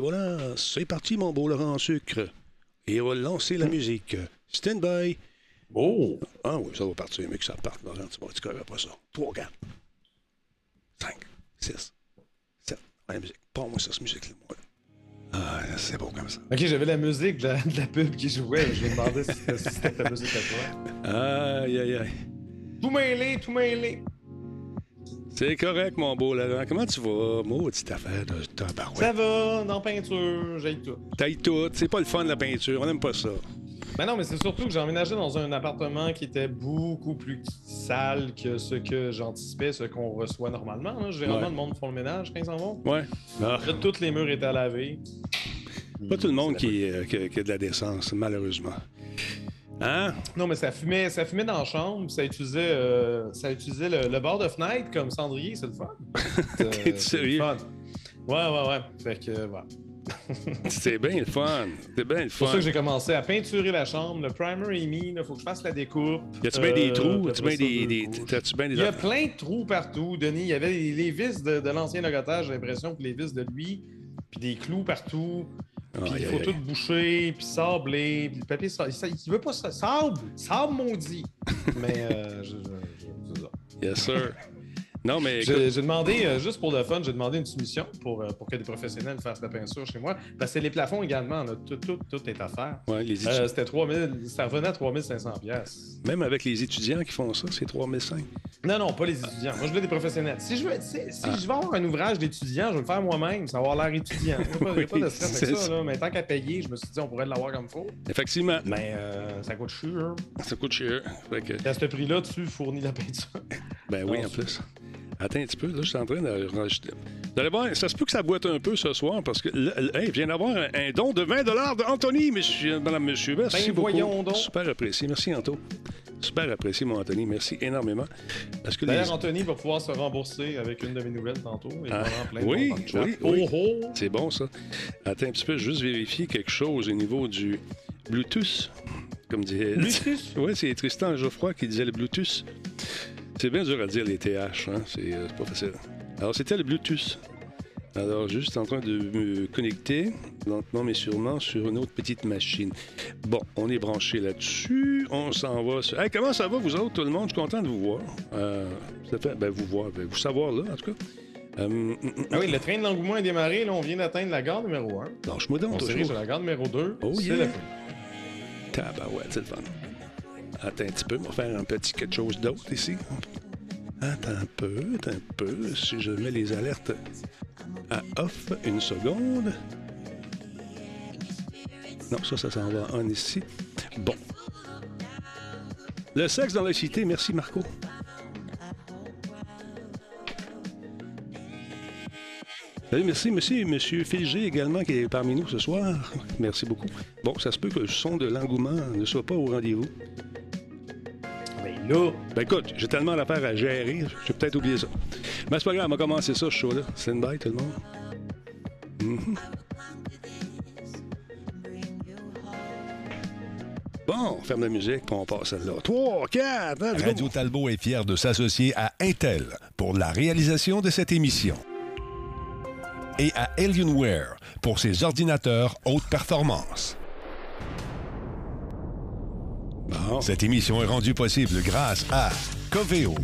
Voilà, c'est parti, mon beau Laurent en sucre. Et on va lancer la musique. Stand by. Oh! Ah oui, ça va partir, mais que ça parte, Laurent. Tu vas être après ça. 3, 4, 5, 6, 7. Ouais, la musique. Pas moi, ça, cette musique-là, moi. Ah, c'est beau comme ça. Ok, j'avais la musique de la, de la pub qui jouait. Je me demandais si c'était ta musique à toi. Aïe, aïe, aïe. Tout mêlé, tout mêlé. C'est correct, mon beau Laurent. Comment tu vas? Maudite affaire de tabarouette. Ça va, dans peinture, j'ai tout. Taille tout. C'est pas le fun, la peinture. On n'aime pas ça. Mais non, mais c'est surtout que j'ai emménagé dans un appartement qui était beaucoup plus sale que ce que j'anticipais, ce qu'on reçoit normalement. Généralement, Ouais. le monde font le ménage quand ils s'en vont. Ouais. Ah, Là, tous les murs étaient à laver. pas tout le monde qui, euh, qui, qui a de la décence, malheureusement. Hein? Non, mais ça fumait, ça fumait dans la chambre, ça utilisait, euh, ça utilisait le, le bord de fenêtre comme cendrier, c'est le fun. Euh, T'es c'est le sérieux? fun. Ouais, ouais, ouais. Fait que, voilà. C'est bien le fun. C'est bien le C'est pour fun. ça que j'ai commencé à peinturer la chambre. Le primer est mis, il faut que je fasse la découpe. Y a-tu bien des Euh, trous? As-tu après bien des. Il y a plein de trous partout, Denis. Il y avait les, les vis de, de l'ancien logotage, j'ai l'impression que les vis de lui, puis des clous partout. Puis il faut tout boucher, puis sabler, puis le papier sable. Il, il veut pas ça. Sable! Sable maudit! Mais euh, je, je- je- c'est ça. Yes, sir. Non, mais J'ai demandé, euh, juste pour le fun, j'ai demandé une soumission pour, euh, pour que des professionnels fassent la peinture chez moi. Parce que les plafonds également, là, tout, tout, tout est à faire. ouais, les Euh, étudiants- c'était 3000, ça revenait à 3500 pièces. même avec les étudiants qui font ça, c'est 3005. Non, non, pas les étudiants. Moi, je veux des professionnels. Si je veux, si, si je vais avoir un ouvrage d'étudiant, je vais le faire moi-même. Ça va avoir l'air étudiant. Pas- pas de stress avec ça. ça. Là. Mais tant qu'à payer, je me suis dit, on pourrait l'avoir comme il faut. Effectivement, Mais euh, ça coûte cher. ça coûte cher. Que, Et à ce prix-là, tu fournis la peinture. ben oui, en plus. Attends un petit peu, là, je suis en train de rajouter. Vous allez voir, ça se peut que ça boite un peu ce soir parce que, là, là, hey, je viens d'avoir un, un don de 20 de Anthony, monsieur, madame, monsieur. Merci Ben, beaucoup. voyons donc. Super apprécié. Merci, Anto. Super apprécié, mon Anthony. Merci énormément. Parce que les... D'ailleurs, Anthony va pouvoir se rembourser avec une de mes nouvelles tantôt. Il Ah, en plein oui, oui, Oh, oh! C'est bon, ça. Attends un petit peu, juste vérifier quelque chose au niveau du Bluetooth. Comme disait. Bluetooth? Oui, c'est Tristan Geoffroy qui disait le Bluetooth. C'est bien dur à dire les TH, hein? c'est euh, c'est pas facile. Alors, c'était le Bluetooth. Alors, juste en train de me connecter, lentement mais sûrement, sur une autre petite machine. Bon, on est branché là-dessus. On s'en va. sur- Hey, comment ça va, vous autres, tout le monde? Je suis content de vous voir. Euh, ça fait, ben, vous voir, ben, vous savoir là, en tout cas. Euh, hum, hum, Ah oui, le train de l'engouement est démarré. Là, on vient d'atteindre la gare numéro 1. Lâche-moi donc, On se dirige à la gare numéro 2. Oh, c'est yeah. la fin. Tabarouette, c'est le fun. Attends un petit peu, on va faire un petit quelque chose d'autre ici. Attends un peu, attends un peu. Si je mets les alertes à off, une seconde. Non, ça, ça s'en va en ici. Bon. Le sexe dans la cité, merci Marco. Merci, monsieur, monsieur Phil également qui est parmi nous ce soir. Merci beaucoup. Bon, ça se peut que le son de l'engouement ne soit pas au rendez-vous. Là, Ben écoute, j'ai tellement d'affaires à gérer, j'ai peut-être oublié ça. Mais c'est pas grave, on va commencer ça, ce show-là. Stand by, tout le monde. Mhm. Bon, on ferme la musique, puis on passe à là. 3, 4, hein, let's go. Radio Talbot est fier de s'associer à Intel pour la réalisation de cette émission. Et à Alienware pour ses ordinateurs haute performance. Cette émission est rendue possible grâce à Coveo.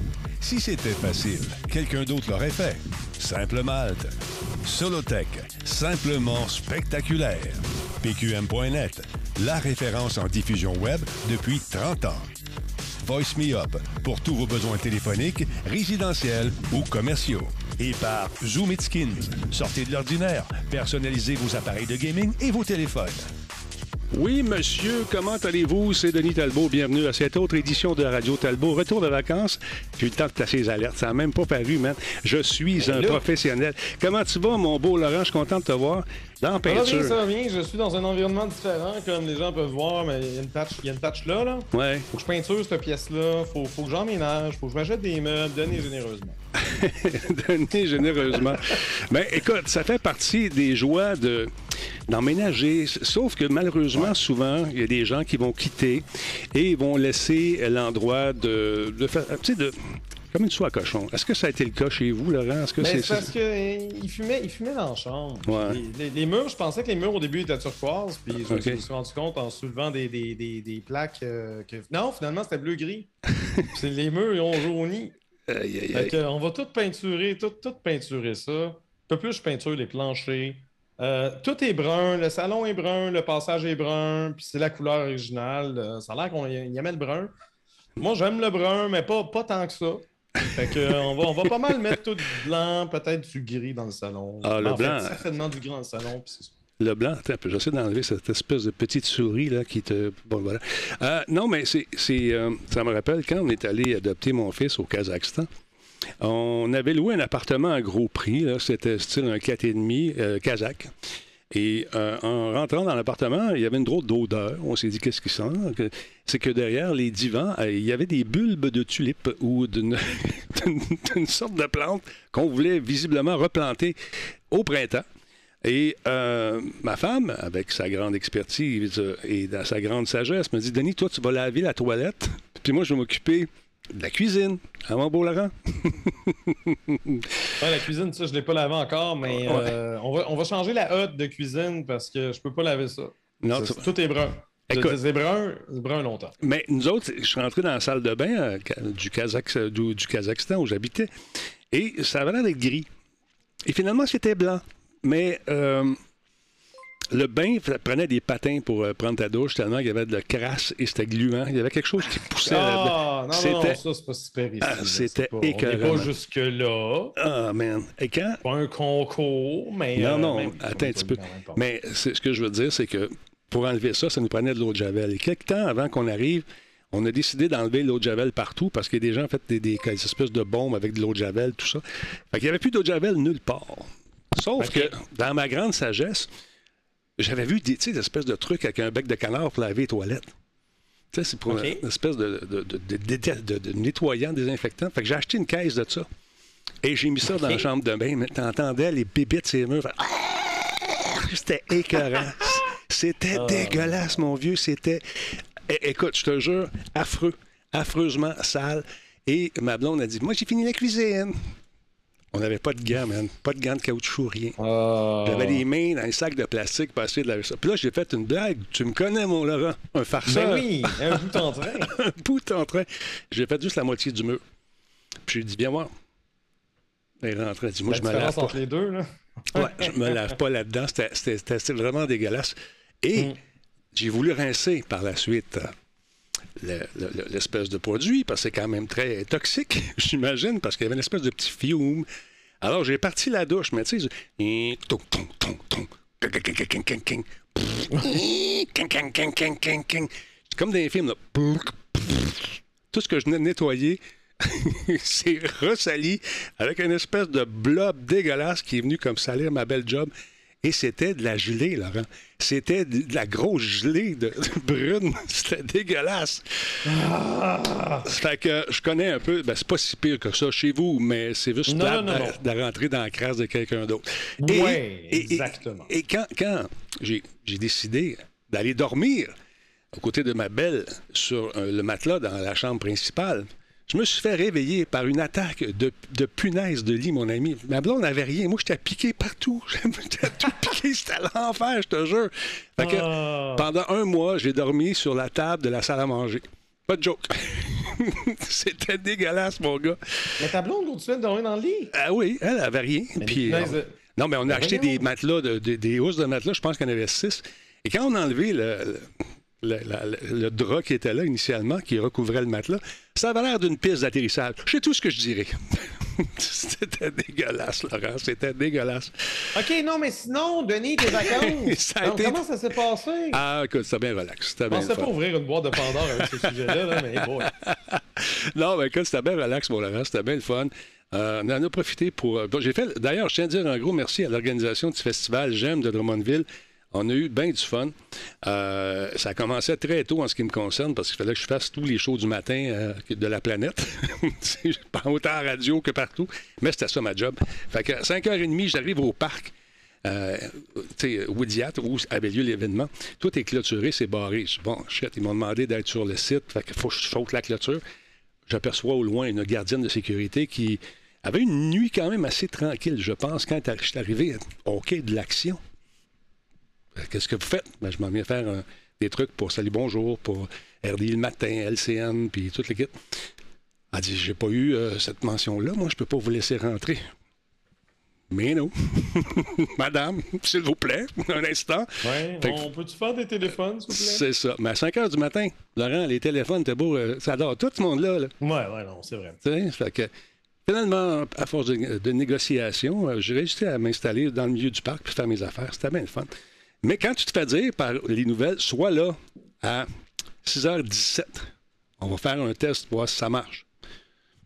Si c'était facile, quelqu'un d'autre l'aurait fait. Simple Malte. Solotech. Simplement spectaculaire. PQM.net. La référence en diffusion web depuis 30 ans. Voice Me Up pour tous vos besoins téléphoniques, résidentiels ou commerciaux. Et par Zoom It Skins. Sortez de l'ordinaire. Personnalisez vos appareils de gaming et vos téléphones. Oui, monsieur, comment allez-vous? C'est Denis Talbot. Bienvenue à cette autre édition de Radio Talbot. Retour de vacances. J'ai eu le temps de placer les alertes. Ça n'a même pas paru, man. Je suis un là- professionnel. Comment tu vas, mon beau Laurent? Je suis content de te voir dans la ça va bien, peinture. ça va bien. Je suis dans un environnement différent, comme les gens peuvent voir, mais il y a une touch, il y a une là, là. Ouais. Faut que je peinture cette pièce-là. Faut, faut que j'emménage. Faut que je m'achète des meubles. Donnez généreusement. Donner généreusement. Ben, écoute, ça fait partie des joies de d'emménager. Sauf que malheureusement, souvent, il y a des gens qui vont quitter et ils vont laisser l'endroit de, de, de comme une soie à cochon. Est-ce que ça a été le cas chez vous, Laurent? Est-ce que Ben, c'est c'est parce qu'il fumait, il fumait dans la chambre. Ouais. Les, les- les murs, je pensais que les murs au début étaient turquoise, puis je, me suis rendu compte en soulevant des, des, des, des plaques euh, que. Non, finalement, c'était bleu-gris. C'est les murs, ils ont jauni. Aïe, aïe, Fait que, on va tout peinturer, tout, tout peinturer ça. Un peu plus, je peinture les planchers. Euh, tout est brun, le salon est brun, le passage est brun, puis c'est la couleur originale. Euh, ça a l'air qu'on y y aimait le brun. Moi, j'aime le brun, mais pas, pas tant que ça. Fait que, euh, on, va, on va pas mal mettre tout du blanc, peut-être du gris dans le salon. Ah, le En fait, blanc. certainement du gris dans le salon. Le blanc, attends j'essaie d'enlever cette espèce de petite souris là qui te. Bon, voilà. Non, mais c'est, c'est, ça me rappelle quand on est allé adopter mon fils au Kazakhstan. On avait loué un appartement à gros prix, c'était style un 4,5 euh, kazakh. Et euh, en rentrant dans l'appartement, il y avait une drôle d'odeur. On s'est dit, qu'est-ce qui sent? C'est que derrière les divans, euh, il y avait des bulbes de tulipes ou d'une, sorte de plante qu'on voulait visiblement replanter au printemps. Et ma femme, avec sa grande expertise et sa grande sagesse, me dit Denis, toi, tu vas laver la toilette, puis moi, je vais m'occuper de la cuisine. À mon beau Laurent? Ouais, la cuisine, ça, je l'ai pas lavé encore, mais Ouais. euh, on, va, on va changer la hotte de cuisine parce que je peux pas laver ça. Non, Ça, tu- Tout est brun. Écoute. C'est brun, brun longtemps. Mais nous autres, je suis rentré dans la salle de bain euh, du, Kazakh- du, du Kazakhstan où j'habitais, et ça avait l'air d'être gris. Et finalement, c'était blanc. Mais euh, le bain ça prenait des patins pour euh, prendre ta douche, tellement il y avait de la crasse et c'était gluant. Il y avait quelque chose qui poussait là-dedans. Ah, non, non, ça, c'est pas super ici. Ah, c'était écœurant. pas jusque-là. Ah, man. Et quand, Pas un concours, mais. Non, euh, non, même- attends un petit peu. Mais ce que je veux dire, c'est que pour enlever ça, ça nous prenait de l'eau de Javel. Et quelques temps avant qu'on arrive, on a décidé d'enlever l'eau de Javel partout parce que des gens ont fait des, des- des espèces de bombes avec de l'eau de Javel, tout ça. Fait qu'il n'y avait plus d'eau de Javel nulle part. Sauf que, dans ma grande sagesse, j'avais vu des, des espèces de trucs avec un bec de canard pour laver les toilettes. Tu sais, c'est pour une espèce de, de, de- de- de- de- de nettoyant, désinfectant. Fait que j'ai acheté une caisse de ça. Et j'ai mis ça dans la chambre de bain. Mais t'entendais les bébites sur les murs. c'était écœurant. C'était Ah. dégueulasse, mon vieux. C'était. É- Écoute, je te jure, affreux. Affreusement sale. Et ma blonde a dit Moi, j'ai fini la cuisine. On n'avait pas de gants, man. Pas de gants de caoutchouc, rien. Ah. J'avais les mains dans un sac de plastique pour essayer de laver ça. Puis là, j'ai fait une blague. Tu me connais, mon Laurent. Un farceur. Ben oui, un bout en train. un bout en train. J'ai fait juste la moitié du mur. Puis j'ai dit Viens voir. Elle. Elle dit Moi, La je me lave pas. entre les deux, là. Ouais, je me lave pas là-dedans. C'était vraiment dégueulasse. Et Mm. j'ai voulu rincer par la suite euh, le- le- le- l'espèce de produit, parce que c'est quand même très toxique, j'imagine, parce qu'il y avait une espèce de petit fiume. Alors, j'ai parti la douche, mais tu sais. C'est comme dans les films, là. Tout ce que je venais de nettoyer, c'est ressali avec une espèce de blob dégueulasse qui est venu comme salir ma belle job. Et c'était de la gelée, Laurent. C'était de la grosse gelée de, brune. C'était dégueulasse. Fait que je connais un peu. Ben, c'est pas si pire que ça chez vous, mais c'est juste Non, plate non, non, de- de rentrer dans la crasse de quelqu'un d'autre. Et- et- exactement. Et, quand, j'ai décidé d'aller dormir aux côtés de ma belle sur euh, le matelas dans la chambre principale, je me suis fait réveiller par une attaque de, de punaise de lit, mon ami. Ma blonde n'avait rien. Moi, j'étais piqué partout. J'étais tout piqué. C'était l'enfer, je te jure. Fait que, Ah. pendant un mois, j'ai dormi sur la table de la salle à manger. Pas de joke. C'était dégueulasse, mon gars. Mais ta blonde continue de dormir dans le lit? Ah oui, elle avait rien. Mais Puis, de- euh, non, mais on a acheté des matelas, de- de- des housses de matelas, je pense qu'il y en avait six. Et quand on a enlevé le, le, le- le drap qui était là initialement, qui recouvrait le matelas, ça avait l'air d'une piste d'atterrissage. C'est tout ce que je dirais. C'était dégueulasse, Laurent. C'était dégueulasse. OK, non, mais sinon, Denis, tes vacances. Ça a Donc, été- Comment ça s'est passé? Ah, écoute, c'était bien relax. C'était bien pas ouvrir une boîte de Pandore avec ce sujet-là, là, mais bon. Non, mais écoute, c'était bien relax, mon Laurent. C'était bien le fun. Euh, on en a profité pour. euh, bon, j'ai fait. D'ailleurs, je tiens à dire un gros merci à l'organisation du festival J'aime de Drummondville. On a eu bien du fun. Euh, ça a commencé très tôt en ce qui me concerne parce qu'il fallait que je fasse tous les shows du matin euh, de la planète. pas autant à radio que partout. Mais c'était ça ma job. Fait que à 5h30, j'arrive au parc. Euh, Woodyat, où avait lieu l'événement, tout est clôturé, c'est barré. Bon, shit, ils m'ont demandé d'être sur le site, fait faut que je la clôture. j'aperçois au loin une gardienne de sécurité qui avait une nuit quand même assez tranquille, je pense, quand je suis arrivé au quai de l'action. Euh, Qu'est-ce que vous faites? Ben, je m'en viens faire un- des trucs pour Salut Bonjour, pour RDI le matin, LCN, puis toute l'équipe. Elle dit, j'ai pas eu euh, cette mention-là, moi, je peux pas vous laisser rentrer. Mais non. Madame, s'il vous plaît, un instant. Ouais, Fait que- on peut-tu faire des téléphones, s'il vous plaît? C'est ça. Mais à 5 h du matin, Laurent, les téléphones, t'es beau, euh, ça adore tout ce monde-là. là. Ouais, ouais, non, c'est vrai. Tu sais, fait que, finalement, à force de, de négociations, euh, j'ai réussi à m'installer dans le milieu du parc puis faire mes affaires. C'était bien le fun. Mais quand tu te fais dire par les nouvelles, sois là à 6h17. On va faire un test pour voir si ça marche.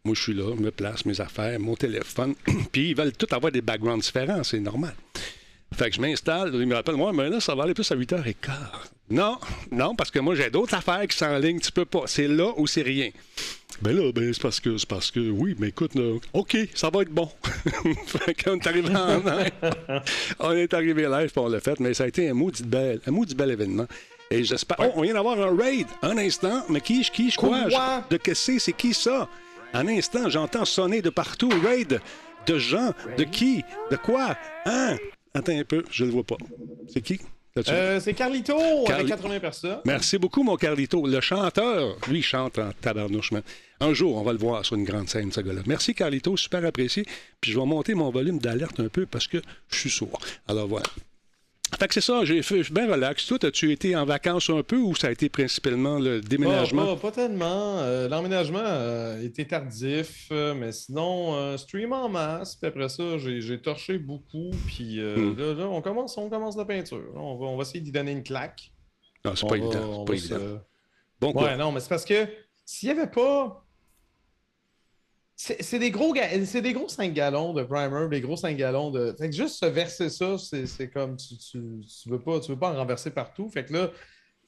Moi, je suis là, je me place, mes affaires, mon téléphone. puis ils veulent tous avoir des backgrounds différents, c'est normal. Fait que je m'installe, ils me rappellent, moi, mais là, ça va aller plus à 8h15. Non, non, parce que moi, j'ai d'autres affaires qui sont en ligne, tu peux pas. C'est là ou c'est rien. Ben là, ben, c'est parce que, c'est parce que, oui, mais écoute, OK, ça va être bon. fait qu'on est arrivé en live. on est arrivé live, on l'a fait, mais ça a été un maudit bel, un maudit bel événement. Et j'espère. Oh, on vient d'avoir un raid, un instant. Mais qui, qui, je crois? Quoi? De que c'est, c'est qui ça? Un instant, j'entends sonner de partout. Raid de gens. De qui? De quoi? Hein? Attends un peu, je le vois pas. C'est qui? Euh, c'est Carlito Carli- avec 80 personnes. Merci beaucoup, mon Carlito. Le chanteur, lui, il chante en tabarnouche, man. Un jour, on va le voir sur une grande scène, ce gars-là. Merci, Carlito, super apprécié. Puis je vais monter mon volume d'alerte un peu parce que je suis sourd. Alors voilà. Fait que c'est ça, j'ai fait bien relax. Toi, as-tu été en vacances un peu ou ça a été principalement le déménagement? pas- pas tellement. Euh, L'emménagement euh, était tardif, euh, mais sinon, stream en masse. Puis après ça, j'ai torché beaucoup. Puis Hmm. là, là, on, commence, on commence la peinture. On va, on va essayer d'y donner une claque. Non, c'est pas va- évident. pas évident. se- Bon, quoi. Ouais, non, mais c'est parce que s'il n'y avait pas. C'est des gros c'est des gros 5 gallons de primer, des gros 5 gallons de. Fait que juste se verser ça, c'est comme tu, tu, tu veux pas, tu veux pas en renverser partout. Fait que là,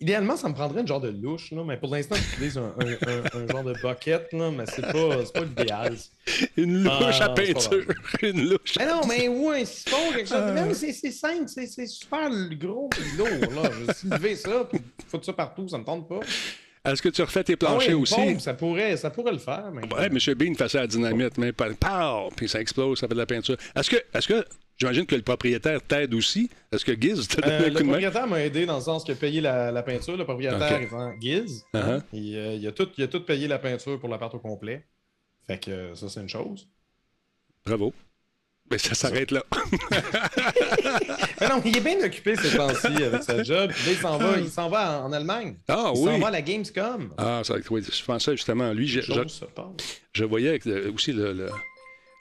idéalement, ça me prendrait une genre de louche, là, mais pour l'instant, j'utilise un, un- un- un genre de bucket, là, mais c'est pas, c'est pas l'idéal. Une louche Ah, à peinture. Une louche. Mais non, mais ouais, c'est bon, quelque chose. Ah. Même c'est simple, c'est c'est super gros et lourd. Là. Je vais soulever ça, puis foutre ça partout, ça me tente pas. Est-ce que tu refais tes Ah planchers une aussi? pompe, ça, pourrait, ça pourrait le faire. Mais... Ouais, M. Bean fait ça à la dynamite, mais pas. Pow! Puis ça explose, ça fait de la peinture. Est-ce que, est-ce que, j'imagine que le propriétaire t'aide aussi? Est-ce que Giz t'a donné Euh, un le coup de main? propriétaire m'a aidé dans le sens qu'il a payé la, la peinture. Le propriétaire Ok. étant Giz. Uh-huh. Et, euh, il, a tout, il a tout payé la peinture pour l'appart au complet. Fait que ça, c'est une chose. Bravo. Mais ça s'arrête là. Mais non, il est bien occupé ces temps-ci avec sa job. Là, il s'en va, il s'en va en, Allemagne. Ah il oui. s'en va à la Gamescom. Ah, ça, oui, je pensais justement à lui. Je, je- voyais le- aussi le, le,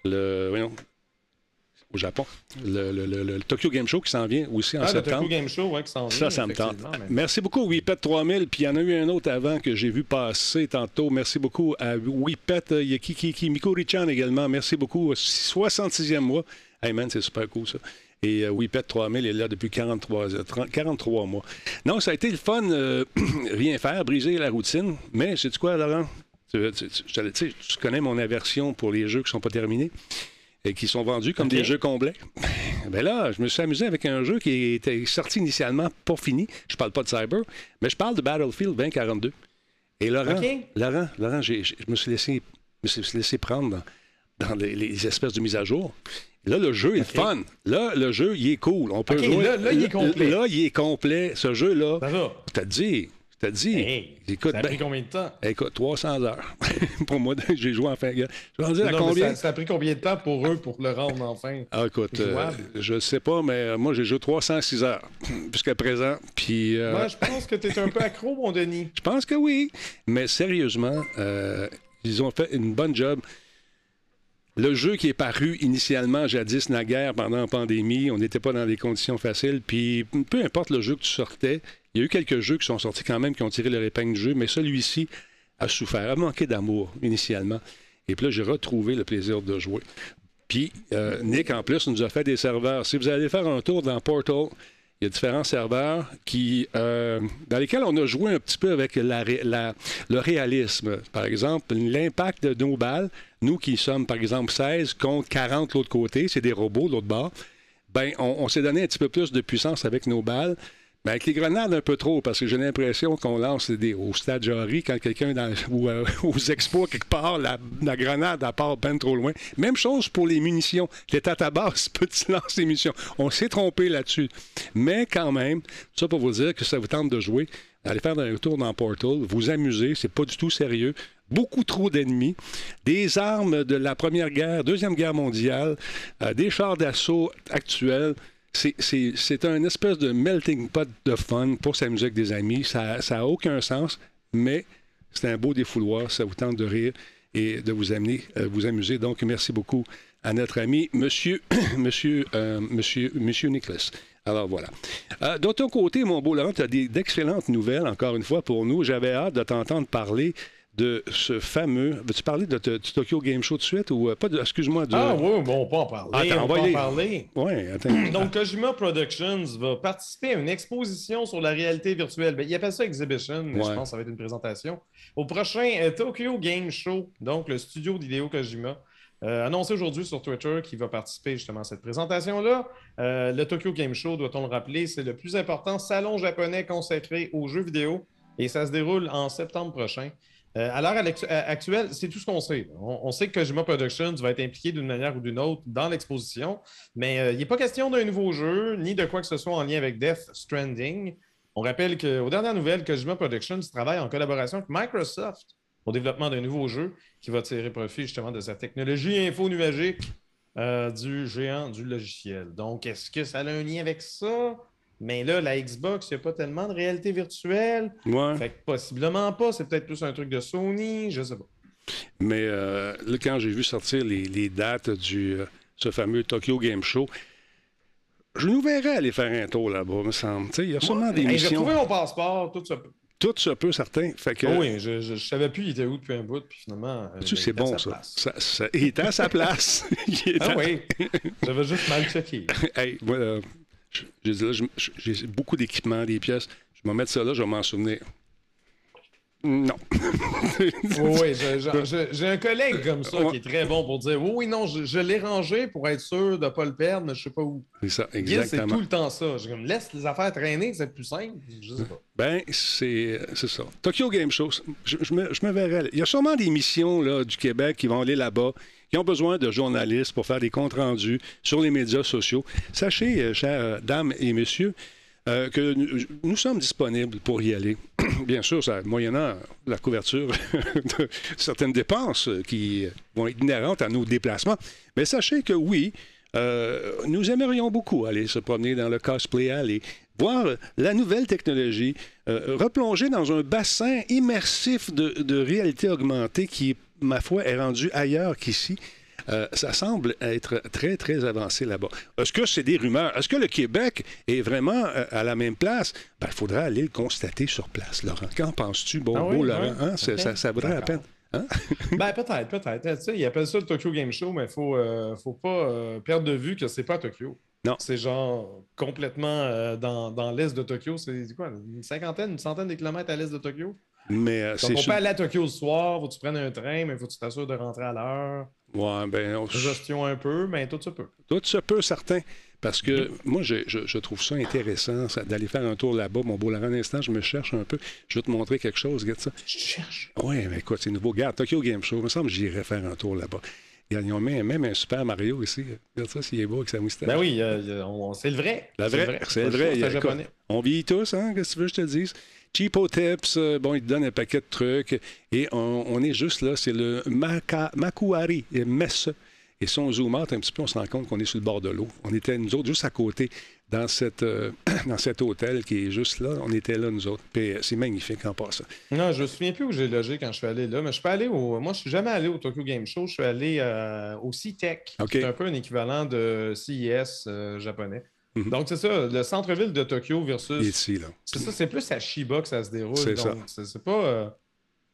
le- voyons, au Japon, le, le- le- le Tokyo Game Show qui s'en vient aussi en Ah, le septembre. Tokyo Game Show, ouais, qui s'en vient. Ça, ça me tente. mais- Merci beaucoup, Wipet 3000. Puis il y en a eu un autre avant que j'ai vu passer tantôt. Merci beaucoup à Wipet. Il y a Kiki, Kiki, Miko Richan également. Merci beaucoup. 66e mois. Hey man, c'est super cool ça. Et euh, Wipet 3000 est là depuis 43, euh, 30 43 mois. Non, ça a été le fun, euh, rien faire, briser la routine. Mais sais-tu quoi, Laurent? Tu, le- tu connais mon aversion pour les jeux qui ne sont pas terminés et qui sont vendus comme des jeux complets. Ben là, je me suis amusé avec un jeu qui était sorti initialement pas fini. Je parle pas de Cyber, mais je parle de Battlefield 2042. Et Laurent. Laurent, Laurent, je me suis laissé, me suis laissé prendre dans, dans les, les espèces de mises à jour. Là, le jeu est fun. Là, le jeu, il est cool. On peut jouer. là- là, il est complet. Là, il est complet. Ce jeu-là, je te dis, je dis, Hey, écoute, ça a ben, pris combien de temps? écoute, 300 heures. pour moi, j'ai joué en fin. Je vais dire à Non, mais combien? ça, ça a pris combien de temps pour eux pour le rendre enfin? Ah, écoute, euh, je sais pas, mais euh, moi, j'ai joué 306 heures jusqu'à présent. Puis, euh, Moi, je pense que tu es un peu accro, mon Denis. je pense que oui. Mais sérieusement, euh, ils ont fait une bonne job. Le jeu qui est paru initialement, jadis, naguère, pendant la pandémie, on n'était pas dans des conditions faciles. Puis, peu importe le jeu que tu sortais, il y a eu quelques jeux qui sont sortis quand même, qui ont tiré leur épingle du jeu, mais celui-ci a souffert, a manqué d'amour initialement. Et puis là, j'ai retrouvé le plaisir de jouer. Puis, euh, Nick, en plus, nous a fait des serveurs. Si vous allez faire un tour dans Portal, il y a différents serveurs euh, dans lesquels on a joué un petit peu avec le réalisme. Par exemple, l'impact de nos balles, nous qui sommes, par exemple, 16 contre 40 de l'autre côté, c'est des robots de l'autre bord, ben, on s'est donné un petit peu plus de puissance avec nos balles. Ben, avec les grenades, un peu trop, parce que j'ai l'impression qu'on lance des, au stade Jarry quand quelqu'un dans, ou euh, aux expos, quelque part, la, grenade, elle part ben trop loin. Même chose pour les munitions. L'état à base peut-il lancer les munitions? On s'est trompé là-dessus. Mais quand même, ça pour vous dire que ça vous tente de jouer, allez faire un tour dans Portal, vous amuser, c'est pas du tout sérieux beaucoup trop d'ennemis, des armes de la Première Guerre, Deuxième Guerre mondiale, euh, des chars d'assaut actuels. C'est un espèce de melting pot de fun pour s'amuser avec des amis. Ça n'a aucun sens, mais c'est un beau défouloir. Ça vous tente de rire et de vous amener, euh, vous amuser. Donc, merci beaucoup à notre ami, Monsieur, monsieur, euh, monsieur, monsieur Nicholas. Alors voilà. Euh, de ton côté, mon beau Laurent, tu as d'excellentes nouvelles, encore une fois, pour nous. J'avais hâte de t'entendre parler de ce fameux. Veux-tu parler de, du Tokyo Game Show de suite ou euh, pas de. Excuse-moi. De... Ah oui, bon, on peut en parler. Attends, on, va peut y- en parler. Ouais, attends. Donc, Kojima Productions va participer à une exposition sur la réalité virtuelle. Ben, il appelle ça Exhibition, mais Ouais. je pense que ça va être une présentation. Au prochain euh, Tokyo Game Show, donc le studio d'Hideo Kojima, euh, annoncé aujourd'hui sur Twitter qu'il va participer justement à cette présentation-là. Euh, le Tokyo Game Show, doit-on le rappeler, c'est le plus important salon japonais consacré aux jeux vidéo et ça se déroule en septembre prochain. Euh, à l'heure à- actuelle, c'est tout ce qu'on sait. On, sait que Kojima Productions va être impliqué d'une manière ou d'une autre dans l'exposition, mais euh, il n'est pas question d'un nouveau jeu, ni de quoi que ce soit en lien avec Death Stranding. On rappelle qu'aux dernières nouvelles, Kojima Productions travaille en collaboration avec Microsoft au développement d'un nouveau jeu qui va tirer profit justement de sa technologie info-nuagique euh, du géant du logiciel. Donc, est-ce que ça a un lien avec ça? Mais là, la Xbox, il n'y a pas tellement de réalité virtuelle. Ouais. Fait que possiblement pas. C'est peut-être plus un truc de Sony, je sais pas. Mais euh, là, quand j'ai vu sortir les, les dates du euh, ce fameux Tokyo Game Show, je nous verrais aller faire un tour là-bas, me semble. Il y a sûrement des Hey, J'ai missions. retrouvé mon passeport, tout ça. Tout se peut, certain. Fait que, Oh oui, je, je, je savais plus il était où depuis un bout, puis finalement. euh, tu c'est était bon, ça. Ça, ça- Il est à sa place. Il Ah oui, j'avais juste mal checké. Hey, je- j'ai beaucoup d'équipements, des pièces. Je vais mettre ça là, je vais m'en souvenir. Non. Oui, j'ai un collègue comme ça qui est très bon pour dire oui, oui, non, je, je l'ai rangé pour être sûr de ne pas le perdre, mais je sais pas où. c'est ça, Guy, c'est exactement. tout le temps ça. Je comme, laisse les affaires traîner, c'est plus simple. Je sais pas. Ben, c'est c'est ça. Tokyo Game Show, je, je me, je me verrais. Il y a sûrement des missions là, du Québec qui vont aller là-bas, qui ont besoin de journalistes pour faire des comptes rendus sur les médias sociaux. Sachez, euh, chères dames et messieurs, euh, que nous, sommes disponibles pour y aller. Bien sûr, ça, moyennant la couverture de certaines dépenses euh, qui vont être inhérentes à nos déplacements. Mais sachez que oui, euh, nous aimerions beaucoup aller se promener dans le cosplay, aller voir la nouvelle technologie, euh, replonger dans un bassin immersif de, réalité augmentée qui, ma foi, est rendu ailleurs qu'ici. Euh, ça semble être très, très avancé là-bas. Est-ce que c'est des rumeurs? Est-ce que le Québec est vraiment euh, à la même place? Ben, il faudra aller le constater sur place, Laurent. Qu'en penses-tu, bon, Ah oui, beau Laurent? Hein? Ça, ça vaudrait la peine. D'accord. Ben, peut-être, peut-être. Tu sais, ils appellent ça le Tokyo Game Show, mais il faut, euh, faut pas perdre de vue que c'est pas à Tokyo. Non. C'est genre complètement dans, dans l'est de Tokyo. C'est quoi, une cinquantaine, une centaine de kilomètres à l'est de Tokyo? Mais euh, Donc, c'est on peut aller à Tokyo le soir, faut que tu prennes un train, mais faut que tu t'assures de rentrer à l'heure. Ouais, ben, on- Gestion un peu, mais tout ça peut. Tout se peut, certain. Parce que moi, je, je- je trouve ça intéressant ça, d'aller faire un tour là-bas. Mon beau Laurent, un instant, je me cherche un peu. Je vais te montrer quelque chose, regarde ça. Je te cherche. Oui, mais écoute, c'est nouveau. Regarde, Tokyo Game Show. Il me semble que j'irais faire un tour là-bas. Ils ont mis même un Super Mario ici. Regarde ça, s'il est beau avec sa moustache. Ben oui, euh, euh, c'est le vrai. La vraie, c'est le vrai. le Écoute, japonais. On vieillit tous, hein? Qu'est-ce que tu veux que je te dise? Cheapo Tips, euh, bon, ils te donnent un paquet de trucs. Et on, on est juste là, c'est le Maka, Makuari, et Messe. Et si on zoome out un petit peu, on se rend compte qu'on est sur le bord de l'eau. On était, nous autres, juste à côté, dans, cette, euh, dans cet hôtel qui est juste là. On était là, nous autres. Puis euh, c'est magnifique en passant. Non, je me souviens plus où j'ai logé quand je suis allé là, mais je suis pas allé au. Moi, je suis jamais allé au Tokyo Game Show. Je suis allé euh, au C-Tech. OK. C'est un peu un équivalent de CES euh, japonais. Mhm. Donc, c'est ça, le centre-ville de Tokyo versus. ici, là. C'est ça, c'est plus à Shiba que ça se déroule. C'est ça. c'est pas. euh,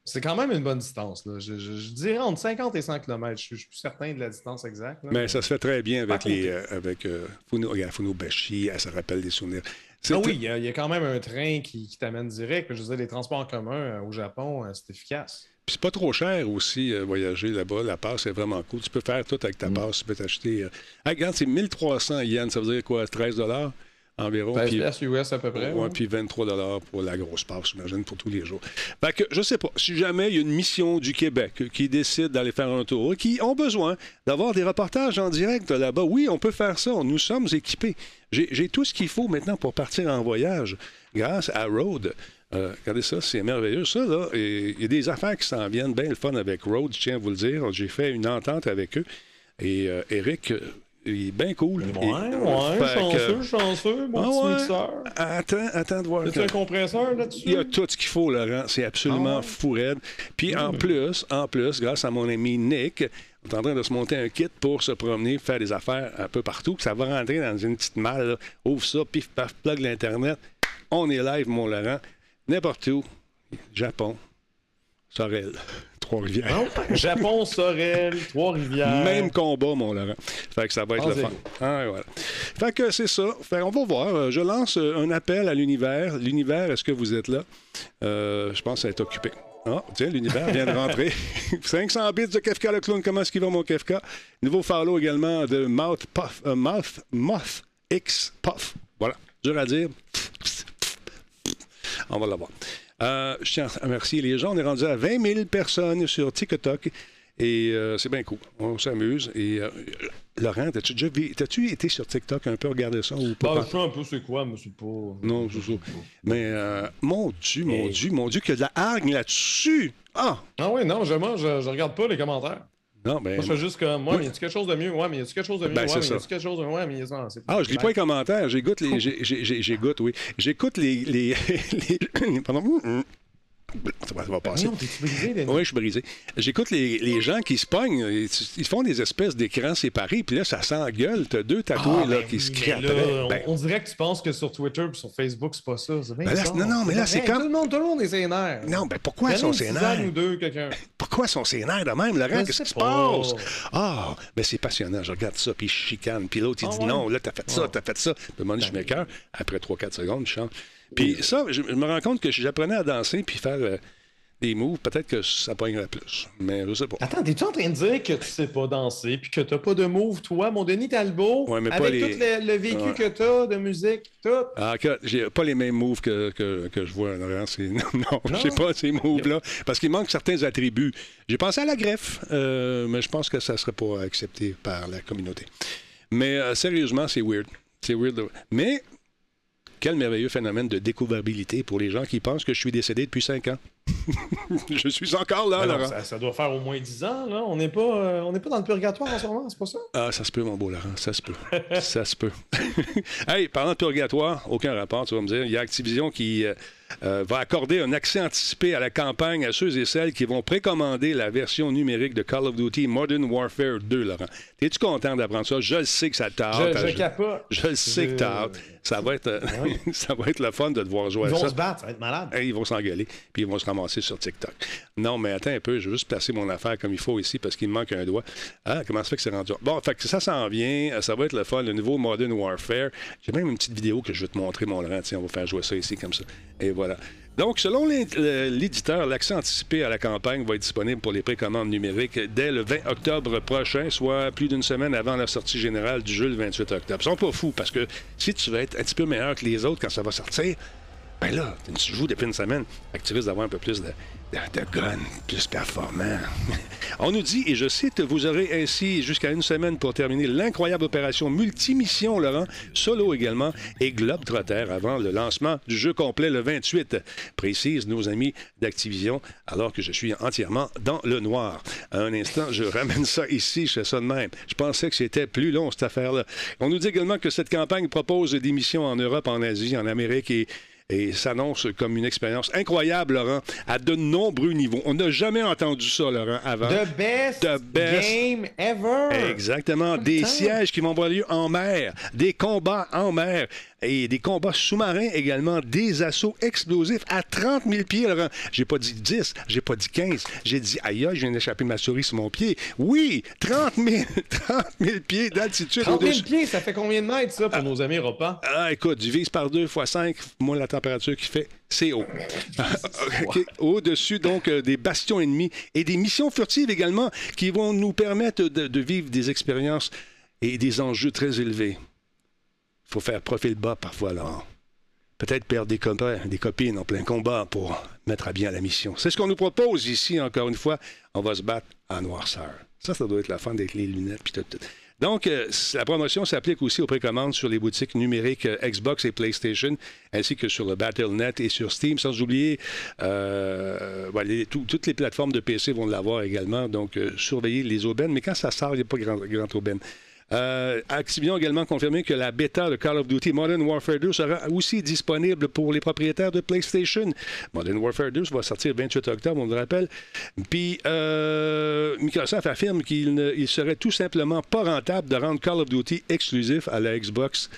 C'est quand même une bonne distance. Là. Je, je- je dirais entre 50 et 100 km. Je suis, je suis plus certain de la distance exacte. là, Mais ça se fait très bien avec les. euh, avec euh, Funo, regarde, Funobashi, ça rappelle des souvenirs. Ah oui, il y, a, il y a quand même un train qui, qui t'amène direct. Je veux dire, les transports en commun euh, au Japon, euh, c'est efficace. Puis c'est pas trop cher aussi, euh, voyager là-bas. La passe est vraiment cool. Tu peux faire tout avec ta passe. Tu peux t'acheter. euh, ah, regarde, c'est 1300 yens. Ça veut dire quoi? 13 dollars? environ? 16 Puis- piastres US à peu près. Ouais, ouais. puis 23 pour la grosse passe, j'imagine, pour tous les jours. Fait que, je sais pas, si jamais il y a une mission du Québec qui décide d'aller faire un tour, qui ont besoin d'avoir des reportages en direct là-bas, oui, on peut faire ça. Nous sommes équipés. J'ai j'ai tout ce qu'il faut maintenant pour partir en voyage grâce à Road. Euh, regardez ça, c'est merveilleux. Ça, là, il y a des affaires qui s'en viennent bien le fun avec Road, je tiens à vous le dire. J'ai fait une entente avec eux. Et euh, Eric, euh, il est bien cool. Ouais, Et- ouais, Fait que- chanceux, chanceux, mon Ah petit ouais. mixeur. Attends, attends de voir. As-tu un compresseur là-dessus? Il y a tout ce qu'il faut, Laurent. C'est absolument Ah ouais? fou raide. Puis en plus, en plus, grâce à mon ami Nick, on est en train de se monter un kit pour se promener, faire des affaires un peu partout. Ça va rentrer dans une petite malle. là. Ouvre ça, pif, paf, plug l'Internet. On est live, mon Laurent. N'importe où. Japon, Sorel, Trois-Rivières. Non, Japon, Sorel, Trois-Rivières. Même combat, mon Laurent. Fait que ça va être le fun. Ah, voilà. Fait que c'est ça. Fait, on va voir. Euh, Je lance euh, un appel à l'univers. L'univers, est-ce que vous êtes là? Euh, je pense que ça va être occupé. Ah, tiens, l'univers vient de rentrer. 500 bits de Kefka le clown. Comment est-ce qu'il va, mon Kefka? Nouveau follow également de Mouth Puff. euh, Mouth, Moth X Puff. Voilà. Dur à dire. On va l'avoir. Euh, je tiens à remercier les gens. On est rendu à 20 000 personnes sur TikTok. Et euh, c'est bien cool. On s'amuse. Et euh, Laurent, t'as-tu déjà vu- t'as-tu été sur TikTok un peu regarder ça ou pas? Bah, je sais un peu c'est quoi, mais c'est pas. Non, c'est ça. Mais euh, mon Dieu, mon. Dieu, mon Dieu, qu'il y a de la hargne là-dessus. Ah! Ah oui, non, je, je, je regarde pas les commentaires. Non, ben. Moi, je fais juste comme, ouais, mais y a-tu quelque chose de mieux? Ouais, mais y a-tu quelque chose de mieux? Ben, ouais, c'est mais y ça. a-tu quelque chose de Ouais, mais non, c'est Ah, je lis pas les commentaires. J'écoute les. J'écoute, oui. J'écoute les. les, les- Pardon. Ça va, ça va passer. Non, brisé? Oui, je suis brisé. J'écoute les, les gens qui se pognent. Ils, ils font des espèces d'écrans séparés, puis là, ça s'engueule. T'as deux tatoués Ah, là, ben qui se crient on, Ben, on dirait que tu penses que sur Twitter et sur Facebook, c'est pas ça. Ben là, non, non, mais là, c'est comme- Tout le monde, tout le monde est sénère. non, ben pourquoi ils sont sénères? ou deux, quelqu'un. Pourquoi sont sénères de même, Laurent? Qu'est-ce qui se pas. passe? Ah, ben c'est passionnant. Je regarde ça, puis je chicane. Puis l'autre, il Ah dit ouais? non, là, t'as fait ça, Ouais. t'as fait ça. Puis à un moment donné, je m'écœure. Après 3-4 secondes, je chante. Puis ça, je, je me rends compte que si j'apprenais à danser puis faire euh, des moves, peut-être que ça pognerait plus. Mais je sais pas. Attends, t'es-tu en train de dire que tu sais pas danser puis que t'as pas de move, toi, mon Denis Talbot? Ouais, mais pas avec les- tout le, le vécu Ouais. que t'as de musique, tout. Ah, que j'ai pas les mêmes moves que, que, que je vois, Laurent. Non, non, Non? j'ai pas ces moves-là. Parce qu'il manque certains attributs. J'ai pensé à la greffe, euh, mais je pense que ça serait pas accepté par la communauté. Mais euh, sérieusement, c'est weird. C'est weird. Mais quel merveilleux phénomène de découvrabilité pour les gens qui pensent que je suis décédé depuis cinq ans. je suis encore là, Laurent. ça, ça doit faire au moins 10 ans, là. On n'est pas, euh, on pas dans le purgatoire en ce moment, c'est pas ça? Ah, ça se peut, mon beau Laurent, ça se peut. ça se peut. hey, parlant de purgatoire, aucun rapport, tu vas me dire. Il y a Activision qui euh, euh, va accorder un accès anticipé à la campagne à ceux et celles qui vont précommander la version numérique de Call of Duty Modern Warfare 2, Laurent. Es-tu content d'apprendre ça? Je le sais que ça t'a hâte. Je, je Je- capote. je le sais que t'as hâte. Ça va être, euh, Ouais. ça va être le fun de te voir jouer Ils à vont ça. se battre, ça va être malade. Ils vont s'engueuler, puis ils vont se ramasser sur TikTok. Non, mais attends un peu, je vais juste placer mon affaire comme il faut ici parce qu'il me manque un doigt. Ah, comment ça fait que c'est rendu? Bon, fait que ça s'en vient, euh, ça va être le fun, le nouveau Modern Warfare. J'ai même une petite vidéo que je vais te montrer, mon Laurent. Tiens, on va faire jouer ça ici comme ça. Et Donc, selon l'éditeur, l'accès anticipé à la campagne va être disponible pour les précommandes numériques dès le 20 octobre prochain, soit plus d'une semaine avant la sortie générale du jeu le 28 octobre. Ils sont pas fous parce que si tu veux être un petit peu meilleur que les autres quand ça va sortir, ben là, tu joues depuis une semaine. Tu risques d'avoir un peu plus de, de, guns, plus performant. On nous dit, et je cite, vous aurez ainsi jusqu'à une semaine pour terminer l'incroyable opération multimission, Laurent, solo également, et Globetrotter avant le lancement du jeu complet le 28, précisent nos amis d'Activision, alors que je suis entièrement dans le noir. Un instant, je ramène ça ici, je fais ça de même. Je pensais que c'était plus long, cette affaire-là. On nous dit également que cette campagne propose des missions en Europe, en Asie, en Amérique et et s'annonce comme une expérience incroyable, Laurent, à de nombreux niveaux. On n'a jamais entendu ça, Laurent, avant. The best, The best- game ever! Exactement. Des sièges qui vont avoir lieu en mer, des combats en mer et des combats sous-marins également, des assauts explosifs à 30 000 pieds, Laurent. J'ai pas dit 10, j'ai pas dit 15, j'ai dit aïe, aïe, je viens d'échapper ma souris sur mon pied. Oui, 30 000, 30 000 pieds d'altitude 30 000 au-dessus. pieds, ça fait combien de mètres, ça, pour nos amis repas? Ah, écoute, divise par 2 fois 5, moins la température qu'il fait, c'est haut. Au-dessus, donc, euh, des bastions ennemis et des missions furtives également qui vont nous permettre de, de vivre des expériences et des enjeux très élevés. Il faut faire profil bas parfois, Laurent. Peut-être perdre des copains, des copines en plein combat pour mettre à bien la mission. C'est ce qu'on nous propose ici, encore une fois. On va se battre en noirceur. Ça, ça doit être la fin avec les lunettes puis tout, tout. Donc, euh, la promotion s'applique aussi aux précommandes sur les boutiques numériques euh, Xbox et PlayStation, ainsi que sur le Battle.net et sur Steam, sans oublier, euh, toutes les plateformes de PC vont l'avoir également, donc surveillez les aubaines, mais quand ça sort, il n'y a pas grand aubaine. Euh, Activision a également confirmé que la bêta de Call of Duty Modern Warfare 2 sera aussi disponible pour les propriétaires de PlayStation. Modern Warfare 2 va sortir le 28 octobre, on le rappelle. Puis euh, Microsoft affirme qu'il ne il serait tout simplement pas rentable de rendre Call of Duty exclusif à la Xbox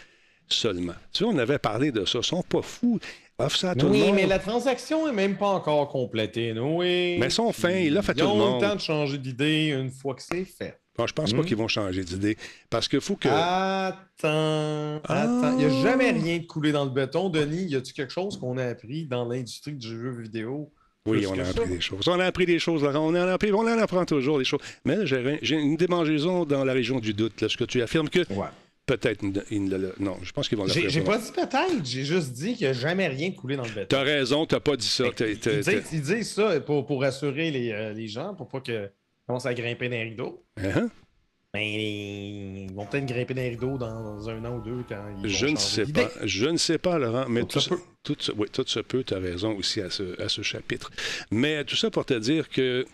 seulement. Tu vois, on avait parlé de ça. Ils sont pas fous. Offre ça à tout le Oui, monde. mais la transaction est même pas encore complétée, oui. Mais ils sont fins, ils l'offrent à tout Ils le ont monde. le temps de changer d'idée une fois que c'est fait. Bon, je pense pas Hmm. qu'ils vont changer d'idée. Parce qu'il faut que. Attends, attends. Il n'y a jamais rien de coulé dans le béton. Denis, y a-tu quelque chose qu'on a appris dans l'industrie du jeu vidéo? Oui, on que a ça? appris des choses. On a appris des choses, Laurent. On en, a appris, on en apprend toujours des choses. Mais là, j'ai une démangeaison dans la région du doute. Lorsque tu affirmes que Ouais. peut-être. ils ne le- Non, je pense qu'ils vont le J'ai pas dit peut-être, j'ai juste dit qu'il n'y a jamais rien de coulé dans le béton. T'as raison, t'as pas dit ça. Ils, disent, ça pour, pour rassurer les, euh, les gens, pour pas qu'ils commencent à grimper dans les rideaux. Hein? Ben, ils vont peut-être grimper dans les rideaux dans un an ou deux quand ils vont Je ne sais pas. Je ne sais pas, Laurent, mais Tout tout, se tout se- oui, tout se peut. Tu as raison aussi à ce, à ce chapitre. Mais tout ça pour te dire que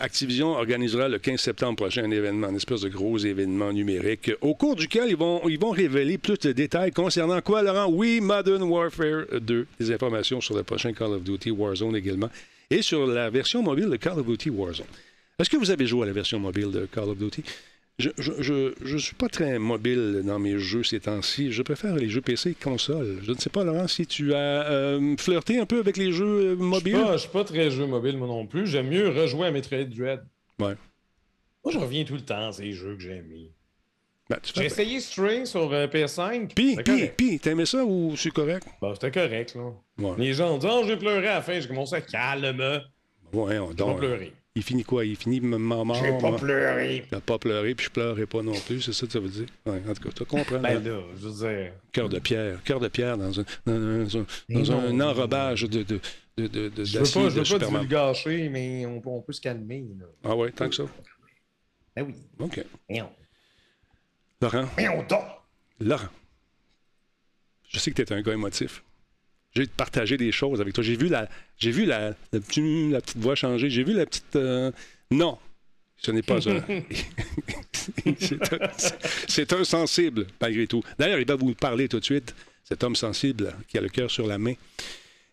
Activision organisera le 15 septembre prochain un événement, une espèce de gros événement numérique, au cours duquel ils vont, ils vont révéler plus de détails concernant quoi, Laurent? Oui, Modern Warfare 2. Des informations sur le prochain Call of Duty Warzone également. Et sur la version mobile de Call of Duty Warzone. Est-ce que vous avez joué à la version mobile de Call of Duty? Je ne je, je suis pas très mobile dans mes jeux ces temps-ci. Je préfère les jeux PC et console. Je ne sais pas, Laurent, si tu as euh, flirté un peu avec les jeux euh, Je mobiles? je suis pas très jeu mobile, moi non plus. J'aime mieux rejouer à Metroid Dread. Ouais. Moi, je reviens tout le temps à ces jeux que j'ai mis. Ben, J'ai essayé Stray sur euh, PS5. Puis, C'était puis, correct. puis, t'aimais ça ou c'est correct? Bon, c'était correct, là. Ouais. Les gens ont dit Oh, j'ai pleuré à la fin. J'ai commencé à calme. Ouais, on, donc, pas pleuré. Il finit quoi? Il finit maman mort. J'ai pas pleuré. T'as pas pleuré, puis je pleurais pas non plus, c'est ça que ça veut dire? Ouais, en tout cas, tu comprends. Ben hein? là, je veux dire. Cœur de pierre, cœur de pierre dans un, dans un, dans non. enrobage de, de, de, de, de- Je veux pas, je veux pas Superman. divulgacher, mais on, peut- on peut se calmer. Là. Ah ouais, tant que ça? Ben oui. OK. Voyons. Laurent, donc. Laurent, je sais que tu es un gars émotif. J'ai partagé des choses avec toi. J'ai vu la, j'ai vu la, la, petit- la petite voix changer. J'ai vu la petite. euh, Non, ce n'est pas un. c'est, un, c'est un sensible, malgré tout. D'ailleurs, il va vous parler tout de suite. Cet homme sensible qui a le cœur sur la main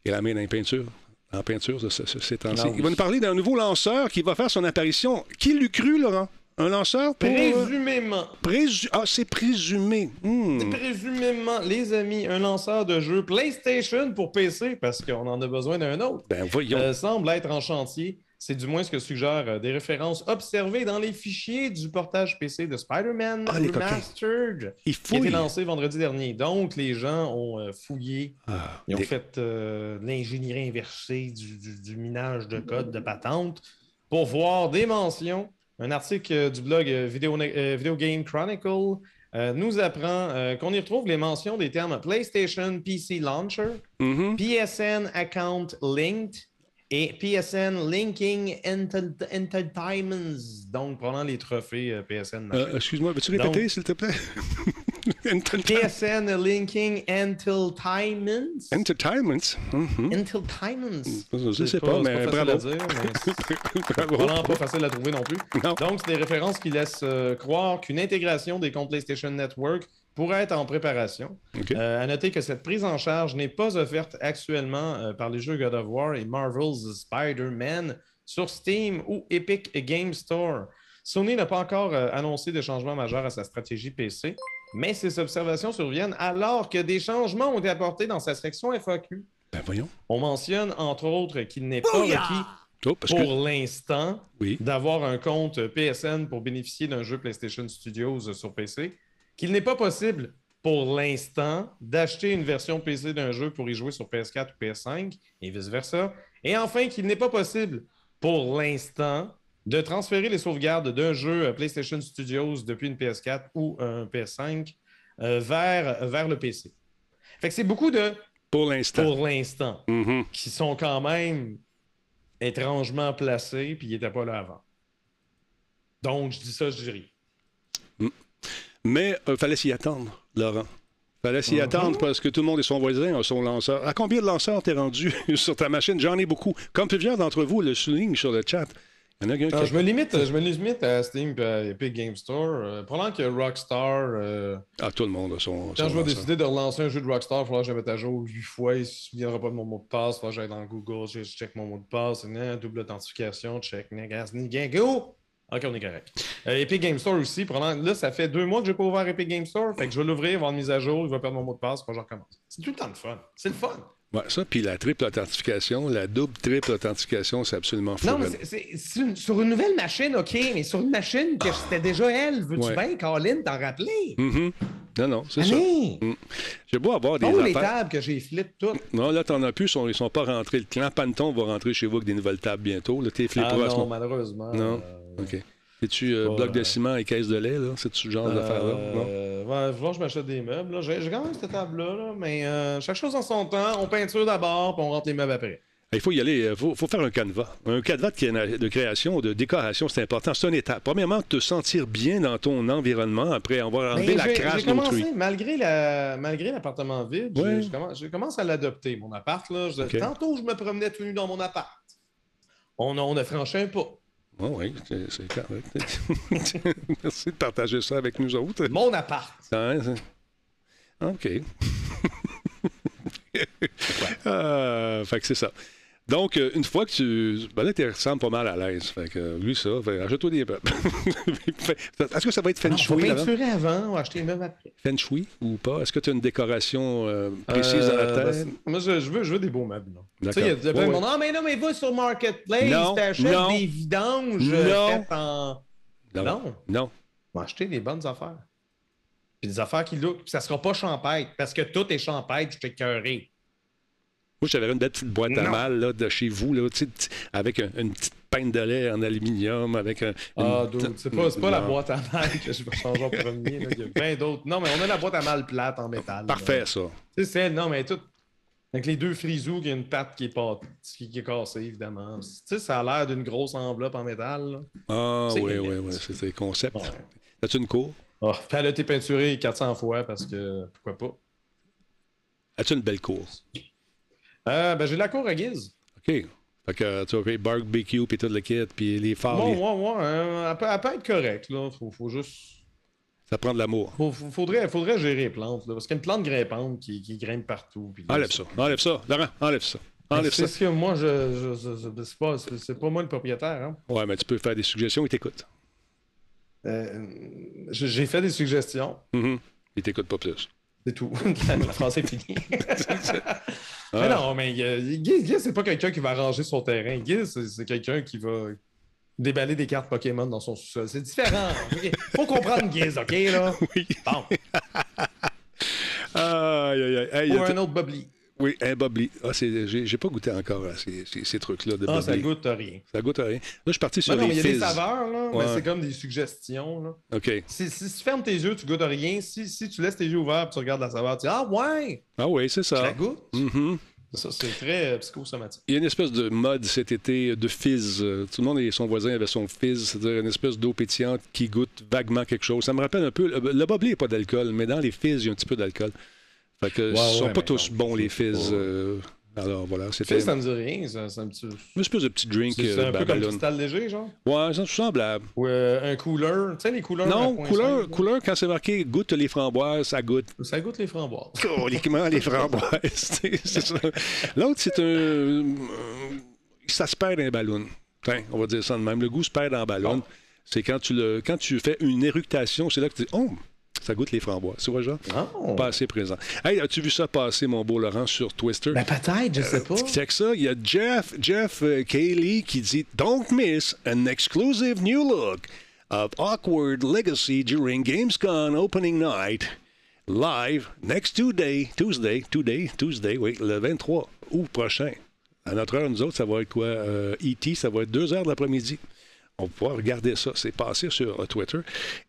et la main dans les peintures. En peinture, ce- ce- ce- ces temps-ci. Non, Il va nous parler d'un nouveau lanceur qui va faire son apparition. Qui l'eût cru, Laurent? Un lanceur pour. euh, Présumément. présu- Ah, c'est présumé. Hmm. Présumément, les amis, un lanceur de jeu PlayStation pour PC, parce qu'on en a besoin d'un autre, Ben voyons. euh, semble être en chantier. C'est du moins ce que suggèrent euh, des références observées dans les fichiers du portage PC de Spider-Man Ah. Remastered, il qui a été lancé vendredi dernier. Donc, les gens ont fouillé, Ah, ils ont des- fait euh, l'ingénierie inversée, du, du- du minage de code, de patente, pour voir des mentions. Un article euh, du blog euh, Video, euh, Video Game Chronicle euh, nous apprend euh, qu'on y retrouve les mentions des termes PlayStation PC Launcher, Mhm. PSN Account Linked et PSN Linking Enter- Entertainments. Donc, prenant les trophées euh, PSN. Euh, Excuse-moi, veux-tu répéter, Donc- s'il te plaît? PSN Linking Entertainments. Entertainment. Mhm. Entertainments. Je sais pas, mais c'est bravo. facile à dire, mais Bravo. vraiment pas facile à trouver non plus. Non. Donc, c'est des références qui laissent euh, croire qu'une intégration des comptes PlayStation Network pourrait être en préparation. OK. Euh, à noter que cette prise en charge n'est pas offerte actuellement euh, par les jeux God of War et Marvel's Spider-Man sur Steam ou Epic Game Store. Sony n'a pas encore euh, annoncé de changements majeurs à sa stratégie PC, mais ces observations surviennent alors que des changements ont été apportés dans sa section FAQ. Ben voyons. On mentionne entre autres qu'il n'est pas requis Oh, que... pour l'instant Oui. d'avoir un compte PSN pour bénéficier d'un jeu PlayStation Studios sur PC, qu'il n'est pas possible pour l'instant d'acheter une version PC d'un jeu pour y jouer sur PS4 ou PS5 et vice-versa, et enfin qu'il n'est pas possible pour l'instant de transférer les sauvegardes d'un jeu euh, PlayStation Studios depuis une PS4 ou un PS5 euh, vers, vers le PC. Fait que c'est beaucoup de Pour l'instant. pour l'instant Mhm. qui sont quand même étrangement placés puis ils n'étaient pas là avant. Donc, je dis ça, je dis rien. Mais il fallait s'y attendre, Laurent. fallait s'y Mhm. attendre parce que tout le monde et son voisin a son lanceur. À combien de lanceurs t'es rendu sur ta machine? J'en ai beaucoup. Comme plusieurs d'entre vous le soulignent sur le chat. Il y en a un Ah, qui... je, me limite, je me limite à Steam et à Epic Game Store. Euh, pendant que Rockstar, euh, Ah, tout le monde a son, quand je vais lanceur. décider de relancer un jeu de Rockstar, il faudra que je le mette à jour 8 fois. Il ne se souviendra pas de mon mot de passe. Il faudra que j'aille dans Google, je je check mon mot de passe. nan, double authentification, check, negas, nigan, go! Ok, on est correct. Euh, Epic Game Store aussi. pendant- Là, ça fait deux mois que je n'ai pas ouvert Epic Game Store. Fait que je vais l'ouvrir, avoir une mise à jour, il va perdre mon mot de passe, puis je recommence. C'est tout le temps le fun. C'est le fun. Ouais, ça, puis la triple authentification, la double triple authentification, c'est absolument fou. Non, mais c'est- sur une nouvelle machine, OK, mais sur une machine que c'était déjà elle. Veux-tu Ouais. bien, Colin, t'en rappeler? Mhm. Non, non, c'est ça. Allez! J'ai beau avoir des Oh, les tables que j'ai flip toutes. Non, là, t'en as plus, ils sont, ils sont pas rentrés. Le clan Panton va rentrer chez vous avec des nouvelles tables bientôt. Là, t'es Ah à ce non, malheureusement. Non? euh, OK. Es-tu euh, bloc de ciment et caisse de lait, là? C'est-tu ce genre d'affaire-là? Euh, ouais, je m'achète des meubles. là. J'ai j'ai quand même cette table-là, là, mais euh, chaque chose en son temps. On peinture d'abord, puis on rentre les meubles après. Il faut y aller, il faut, faut faire un canevas. Un canevas de, créa- de création, de décoration, c'est important. C'est une étape. Premièrement, te sentir bien dans ton environnement. Après, on va enlever Mais la crasse j'ai commencé, d'autrui. malgré la- malgré l'appartement vide, Ouais. je, commence, je commence à l'adopter, mon appart. Là. Je-. Tantôt, je me promenais tout nu dans mon appart. On on a franchi un pas. Oh, oui, c'est correct. Merci de partager ça avec nous autres. Mon appart. Ouais, c'est- OK. Euh, fait que c'est ça. Donc, euh, une fois que tu. Ben là, tu ressembles pas mal à l'aise. Fait que, euh, lui, ça, fait, achète-toi des meubles. Fait- Est-ce que ça va être feng faut shui, Laurent? peinturer avant, ou acheter les meubles après. Feng shui ou pas? Est-ce que tu as une décoration euh, précise dans la Euh, ben, tête? c'est- moi, je, je veux, je veux des beaux meubles. là. Tu sais, il y a, il y a D'accord. plein de Ouais, monde. Ah, mais non, mais va sur Marketplace, Non, t'achètes non. des vidanges euh, Non. faites en. Non. Non. Non. Va acheter des bonnes affaires. Puis des affaires qui look. Puis ça sera pas champêtre, parce que tout est champêtre, je t'ai cœuré. Moi, j'avais une belle petite boîte à mal là, de chez vous, là, avec un- une petite peinte de lait en aluminium, avec un. Ah, une- c'est pas, pas la boîte à mal que je vais changer en premier. là. Il y a plein d'autres. Non, mais on a la boîte à mal plate en métal. là. Parfait, ça. Tu sais, c'est non, mais tout. Avec les deux frisous, qui a une patte qui est, pas, qui, est cassée, évidemment. Tu sais, ça a l'air d'une grosse enveloppe en métal. là. Ah, oui, oui, oui, c'est le concept. Ouais. As-tu une cour? Oh, elle a été peinturée 400 fois parce que pourquoi pas. As-tu une belle cour? Euh, ben, j'ai la cour à guise. OK. Fait que tu as fait barbecue, puis tout le kit, puis les phares, Bon, les- ouais, ouais. euh, elle, peut, elle peut être correcte, là. Faut, faut juste. ça prend de l'amour. Faudrait, faudrait gérer les plantes, là. Parce qu'il y a une plante grimpante qui, qui grimpe partout. puis là, Enlève ça, enlève ça. Laurent, enlève ça. Enlève C'est ça. ce que moi, je, je, c'est pas, c'est pas moi le propriétaire. Hein. Ouais, mais tu peux faire des suggestions, il t'écoute. Euh, j'ai fait des suggestions. Mhm. Il t'écoute pas plus. C'est tout. la phrase est finie. Ah. Mais non, mais euh, Guiz, Guiz, c'est pas quelqu'un qui va arranger son terrain. Guiz, c'est- quelqu'un qui va déballer des cartes Pokémon dans son sous-sol. C'est différent. Faut comprendre Guiz, OK, là? Oui. Bon. Aïe, aïe, aïe. Ou un autre Bubbly. Oui, un Bobli. Ah, c'est- j'ai pas goûté encore à ces, ces- ces trucs-là de Ah, ça goûte à rien. Ça goûte à rien. Là, je suis parti sur non, mais les il y a des saveurs, là, mais c'est comme des suggestions. Là. OK. Si, si tu fermes tes yeux, tu goûtes à rien. Si, si tu laisses tes yeux ouverts et tu regardes la saveur, tu dis Ah ouais, Ah oui, c'est je la ça. goûte. Mhm. Ça, c'est très euh, psychosomatique. Il y a une espèce de mode cet été de fizz. Euh, Tout le monde et son voisin avait son fizz, c'est-à-dire une espèce d'eau pétillante qui goûte vaguement quelque chose. Ça me rappelle un peu. Le, Bobli n'est pas d'alcool, mais dans les fizz, il y a un petit peu d'alcool. Fait que Ouais, sont ouais, pas tous non, bons, les fizz. pas- euh, alors voilà, c'était ça me dit rien. ça- C'est un, petit... une espèce de petit drink c'est- c'est euh, un peu comme cristal léger, genre? Ouais, c'est semblable. Ou euh, un couleur. Tu sais, les couleurs. Non, 1.5, couleur, couleur, quand c'est marqué goûte les framboises, ça goûte. Ça goûte les framboises. Coliquement, les framboises. c'est ça. L'autre, c'est un. ça se perd dans un ballon. Tiens, on va dire ça de même. Le goût se perd dans le ballon. Ah. C'est quand tu le, quand tu fais une éructation, c'est là que tu dis Oh, ça goûte les framboises. Tu vois, genre? Non. Pas assez présent. Hey, as-tu vu ça passer, mon beau Laurent, sur Twister? Ben peut-être, je sais pas. Check ça, il y a Jeff, Jeff euh, Cayley qui dit Don't miss an exclusive new look of Awkward Legacy during Gamescom opening night. Live next Tuesday, Tuesday, Tuesday, Tuesday, oui, le 23 août prochain. À notre heure, nous autres, ça va être quoi? Euh, E.T., ça va être 2 heures de l'après-midi. On va pouvoir regarder ça. C'est passé sur euh, Twitter.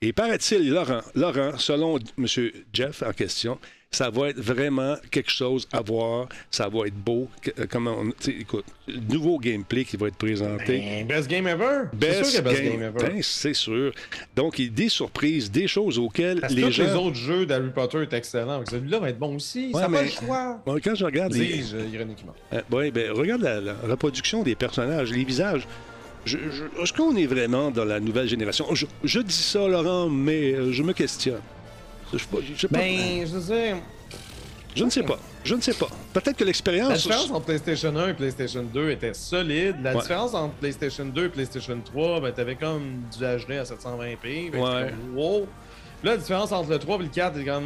Et paraît-il, Laurent, Laurent, selon M. Jeff en question, ça va être vraiment quelque chose à voir. Ça va être beau. Euh, Comment on, écoute, nouveau gameplay qui va être présenté. Ben, best game ever. C'est sûr que best game, ever. ben, c'est sûr. Donc, il y a des surprises, des choses auxquelles Parce les gens. les autres jeux d'Harry Potter est excellent. Celui-là va être bon aussi. Ouais, ça mais- pas le choix. Quand je regarde les, Dis-je ironiquement. Euh, ouais, ben, regarde la, la reproduction des personnages, les visages. Est-ce qu'on est vraiment dans la nouvelle génération? Je, je dis ça, Laurent, mais euh, je me questionne. Je, pas- je sais pas. Ben, je ne sais pas. Je ne sais pas. Peut-être que la l'expérience. différence entre PlayStation 1 et PlayStation 2 était solide. La Ouais. différence entre PlayStation 2 et PlayStation 3, ben, t'avais comme du HD à 720p. Ben, Ouais. comme, wow. Là, la différence entre le 3 et le 4, c'est comme,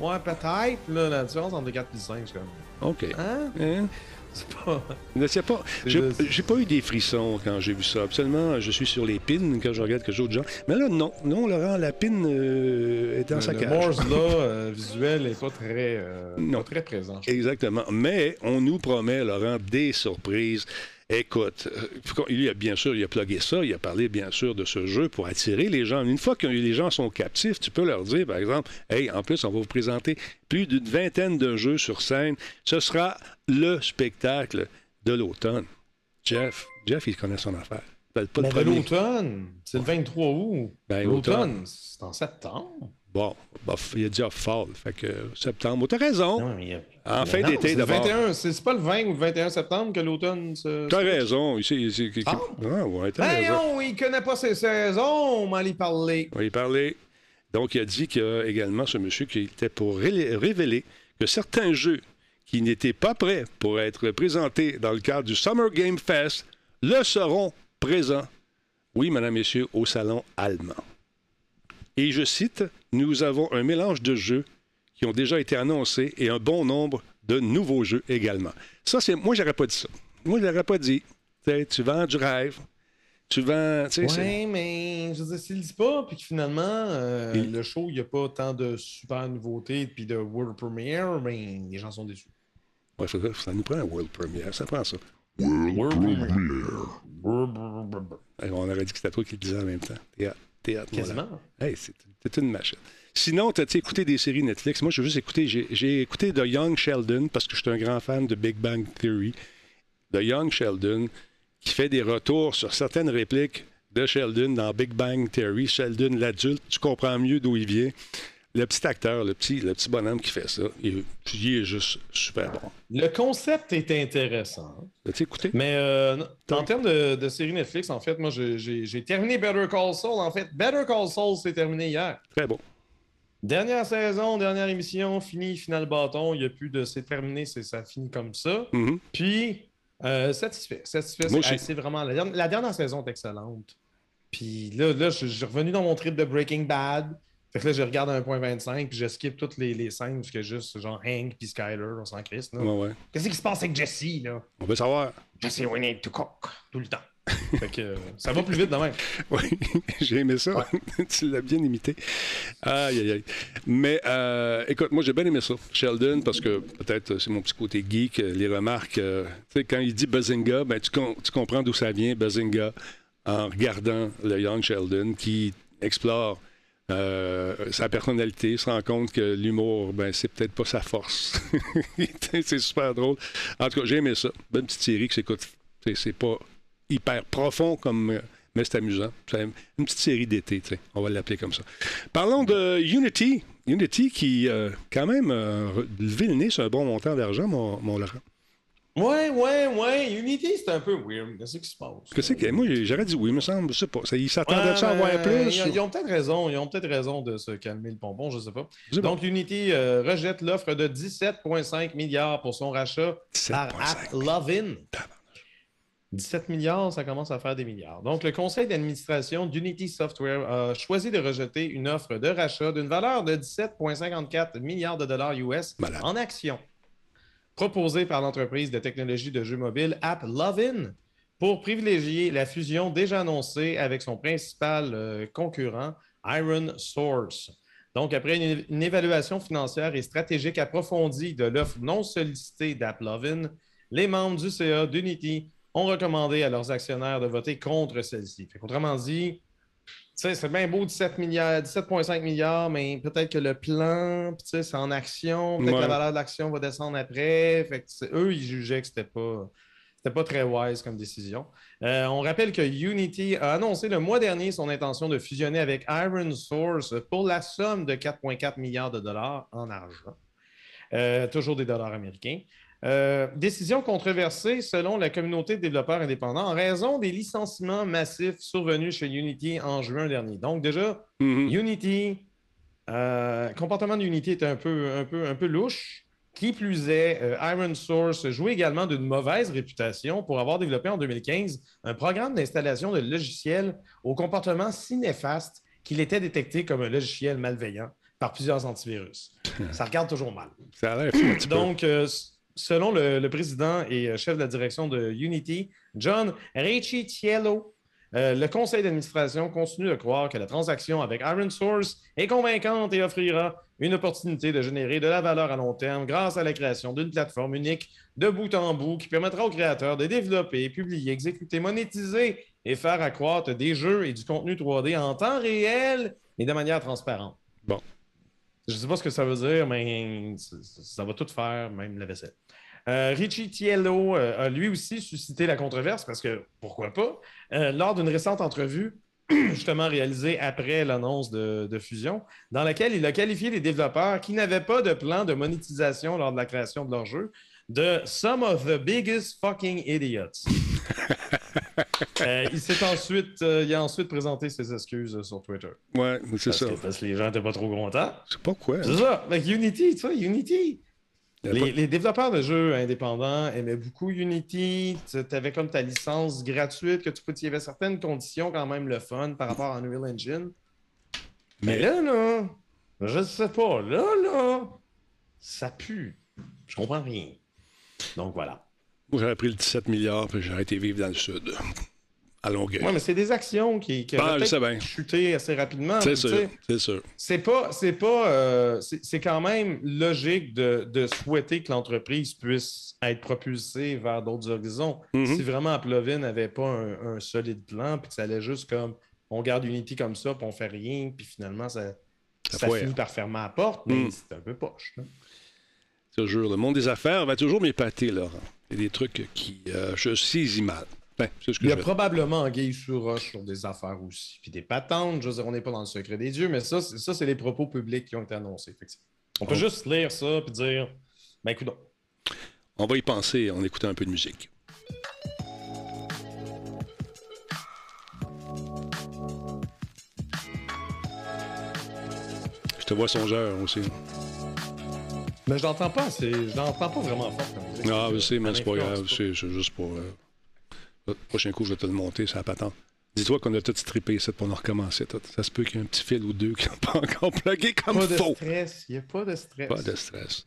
ouais, peut-être. Là, la différence entre le 4 et le 5, c'est comme, OK. hein? Hein? C'est pas. Sais pas. J'ai pas eu des frissons quand j'ai vu ça. Absolument, je suis sur les pins quand je regarde quelque chose de genre. Mais là, non. Non, Laurent, la pin euh, est dans Le, sa le cage. Morse, là, euh, visuel, est pas très, euh, Non. pas très présent. Exactement. Mais on nous promet, Laurent, des surprises. Écoute, euh, lui, a bien sûr, il a plugué ça, il a parlé bien sûr de ce jeu pour attirer les gens. Une fois que les gens sont captifs, tu peux leur dire, par exemple, hey, en plus, on va vous présenter plus d'une vingtaine de jeux sur scène. Ce sera le spectacle de l'automne. Jeff, Jeff, il connaît son affaire. Pas- Mais l'automne, c'est le 23 août. Ben, l'automne, c'est en septembre. Bon, bah, il a dit fall, fait que septembre. T'as raison. Non, mais il y a- En Mais fin non, d'été, d'abord. 21, C'est c'est pas le 20 ou le 21 septembre que l'automne se. T'as raison. Il, sait- il sait- il- Ah. Ah, ouais, t'as Ben raison. non, il connaît pas ses saisons, on m'en y parler. On va y parler. Donc, il a dit qu'il y a également ce monsieur qui était pour ré- révéler que certains jeux qui n'étaient pas prêts pour être présentés dans le cadre du Summer Game Fest le seront présents, oui, madame, messieurs, au salon allemand. Et je cite, nous avons un mélange de jeux qui ont déjà été annoncés et un bon nombre de nouveaux jeux également. Ça, c'est. Moi, j'aurais pas dit ça. Moi, je l'aurais pas dit. Tu vends du rêve. Tu vends. Ouais, mais je veux dire, s'il le dit pas, puis que finalement, euh, le show, il n'y a pas tant de super nouveautés puis de world premiere, ben, les gens sont déçus. Ouais, ça, ça nous prend un world premiere. Ça prend ça. On aurait dit que c'était toi qui le disais en même temps. Théâtre. Quasiment. Hey, c'est une machine. Sinon, t'as-tu écouté des séries Netflix? Moi, j'ai juste écouté, j'ai j'ai écouté The Young Sheldon parce que je suis un grand fan de Big Bang Theory. The Young Sheldon qui fait des retours sur certaines répliques de Sheldon dans Big Bang Theory. Sheldon, l'adulte, tu comprends mieux d'où il vient. Le petit acteur, le petit, le petit bonhomme qui fait ça, il, il est juste super bon. Le concept est intéressant. As-tu écouté? Mais euh, en termes de, de série Netflix, en fait, moi, j'ai- terminé Better Call Saul. En fait, Better Call Saul s'est terminé hier. Très bon. Dernière saison, dernière émission, fini, final bâton. Il n'y a plus de c'est terminé, ça finit comme ça. Mhm. Puis, euh, satisfait. Satisfait. C'est- vraiment. La dernière, la dernière saison est excellente. Puis là, là je je suis revenu dans mon trip de Breaking Bad. Fait que là, je regarde à 1.25 puis je skip toutes les, les scènes parce que juste genre Hank puis Skyler, on s'en crisse. là. Ouais, ouais. Qu'est-ce qui se passe avec Jesse, là? On veut savoir. Jesse, we need to cook. Tout le temps. fait que ça va plus vite de même. Oui, j'ai aimé ça. tu l'as bien imité. Aïe, aïe, aïe. Mais euh, écoute, moi, j'ai bien aimé ça. Sheldon, parce que peut-être euh, c'est mon petit côté geek, euh, les remarques. euh, tu sais, quand il dit Bazinga, ben, tu, com- tu comprends d'où ça vient, Bazinga, en regardant le Young Sheldon qui explore euh, sa personnalité, se rend compte que l'humour, ben, c'est peut-être pas sa force. c'est super drôle. En tout cas, j'ai aimé ça. Bonne petite série que s'écoute. C'est c'est pas hyper profond comme. mais c'est amusant. C'est une petite série d'été, on va l'appeler comme ça. Parlons de Unity. Unity qui, euh, quand même, euh, levé le nez sur un bon montant d'argent, mon, mon Laurent. Ouais, ouais, ouais. Unity, c'est un peu weird. Qu'est-ce qui se passe? Qu'est-ce que moi, j'aurais dit oui, il me semble, je sais pas. Ils s'attendaient Ouais, à avoir plus? Ils, ils ont peut-être raison. Ils ont peut-être raison de se calmer le pompon, je sais pas. Je sais pas. Donc, Unity euh, rejette l'offre de 17,5 milliards pour son rachat par 17,5. AppLovin. 17 milliards, ça commence à faire des milliards. Donc, le conseil d'administration d'Unity Software a choisi de rejeter une offre de rachat d'une valeur de 17,54 milliards de dollars US Malade. en actions, proposée par l'entreprise de technologie de jeux mobiles AppLovin pour privilégier la fusion déjà annoncée avec son principal euh, concurrent, Iron Source. Donc, après une, une évaluation financière et stratégique approfondie de l'offre non sollicitée d'AppLovin, les membres du CA d'Unity ont recommandé à leurs actionnaires de voter contre celle-ci. Autrement dit, c'est bien beau 17 milliards, 17,5 milliards, mais peut-être que le plan, c'est en action, peut-être que la valeur de l'action va descendre après. Fait eux, ils jugeaient que c'était pas. C'était pas très wise comme décision. Euh, on rappelle que Unity a annoncé le mois dernier son intention de fusionner avec Iron Source pour la somme de 4,4 milliards de dollars en argent. Euh, toujours des dollars américains. Euh, décision controversée selon la communauté de développeurs indépendants en raison des licenciements massifs survenus chez Unity en juin dernier. Donc, déjà, mm-hmm. Unity, euh, comportement de Unity est un peu, un peu, un peu louche. Qui plus est, euh, Iron Source joue également d'une mauvaise réputation pour avoir développé en 2015 un programme d'installation de logiciels au comportement si néfaste qu'il était détecté comme un logiciel malveillant par plusieurs antivirus. Ça regarde toujours mal. Ça a l'air Donc, selon le, président et euh, chef de la direction de Unity, John Ricciello, euh, le conseil d'administration continue de croire que la transaction avec Iron Source est convaincante et offrira une opportunité de générer de la valeur à long terme grâce à la création d'une plateforme unique de bout en bout qui permettra aux créateurs de développer, publier, exécuter, monétiser et faire accroître des jeux et du contenu 3D en temps réel et de manière transparente. Bon. Je ne sais pas ce que ça veut dire, mais ça va tout faire, même la vaisselle. Euh, Richie Tiello euh, a lui aussi suscité la controverse parce que pourquoi pas? Euh, lors d'une récente entrevue, justement réalisée après l'annonce de, fusion, dans laquelle il a qualifié les développeurs qui n'avaient pas de plan de monétisation lors de la création de leur jeu de some of the biggest fucking idiots. il s'est ensuite, il a ensuite présenté ses excuses sur Twitter. Ouais, c'est ça. parce que les gens n'étaient pas trop contents. C'est pas quoi. C'est ça. Avec Unity, tu vois, Unity. Les, développeurs de jeux indépendants aimaient beaucoup Unity. Tu avais comme ta licence gratuite que tu peux. Il y avait certaines conditions quand même le fun par rapport à Unreal Engine. Mais, là, là, je sais pas. Là, là, ça pue. Je comprends rien. Donc voilà. J'aurais pris le 17 milliards et j'aurais été vivre dans le sud à longueur. Oui, mais c'est des actions qui, qui ah, chuté assez rapidement. C'est sûr, c'est sûr. C'est pas, c'est pas, euh, c'est quand même logique de, de souhaiter que l'entreprise puisse être propulsée vers d'autres horizons. Mm-hmm. Si vraiment Plovin n'avait pas un, solide plan, puis que ça allait juste comme, on garde Unity comme ça, puis on fait rien, puis finalement ça, ça, finit par fermer la porte, mais mm. c'est un peu poche. Toujours, le monde des affaires va toujours m'épater, Laurent. Il y a des trucs qui, euh, je saisis mal. Ben, il y a probablement Guy sur Roche sur des affaires aussi. Puis des patentes, je veux dire, on n'est pas dans le secret des dieux, mais ça, ça c'est les propos publics qui ont été annoncés. On peut juste lire ça et dire, ben écoute. On va y penser en écoutant un peu de musique. Je te vois songeur aussi. Mais je l'entends pas, je l'entends pas vraiment fort comme musique. Ah, je sais, mais c'est pas grave, c'est juste pour. Euh, le prochain coup, je vais te le monter, ça patente. Dis-toi qu'on a tout strippé ça pour nous recommencer. Tout. Ça se peut qu'il y ait un petit fil ou deux qui n'ont pas encore plugué comme pas faux. Pas de stress. Il n'y a pas de stress. Pas de stress.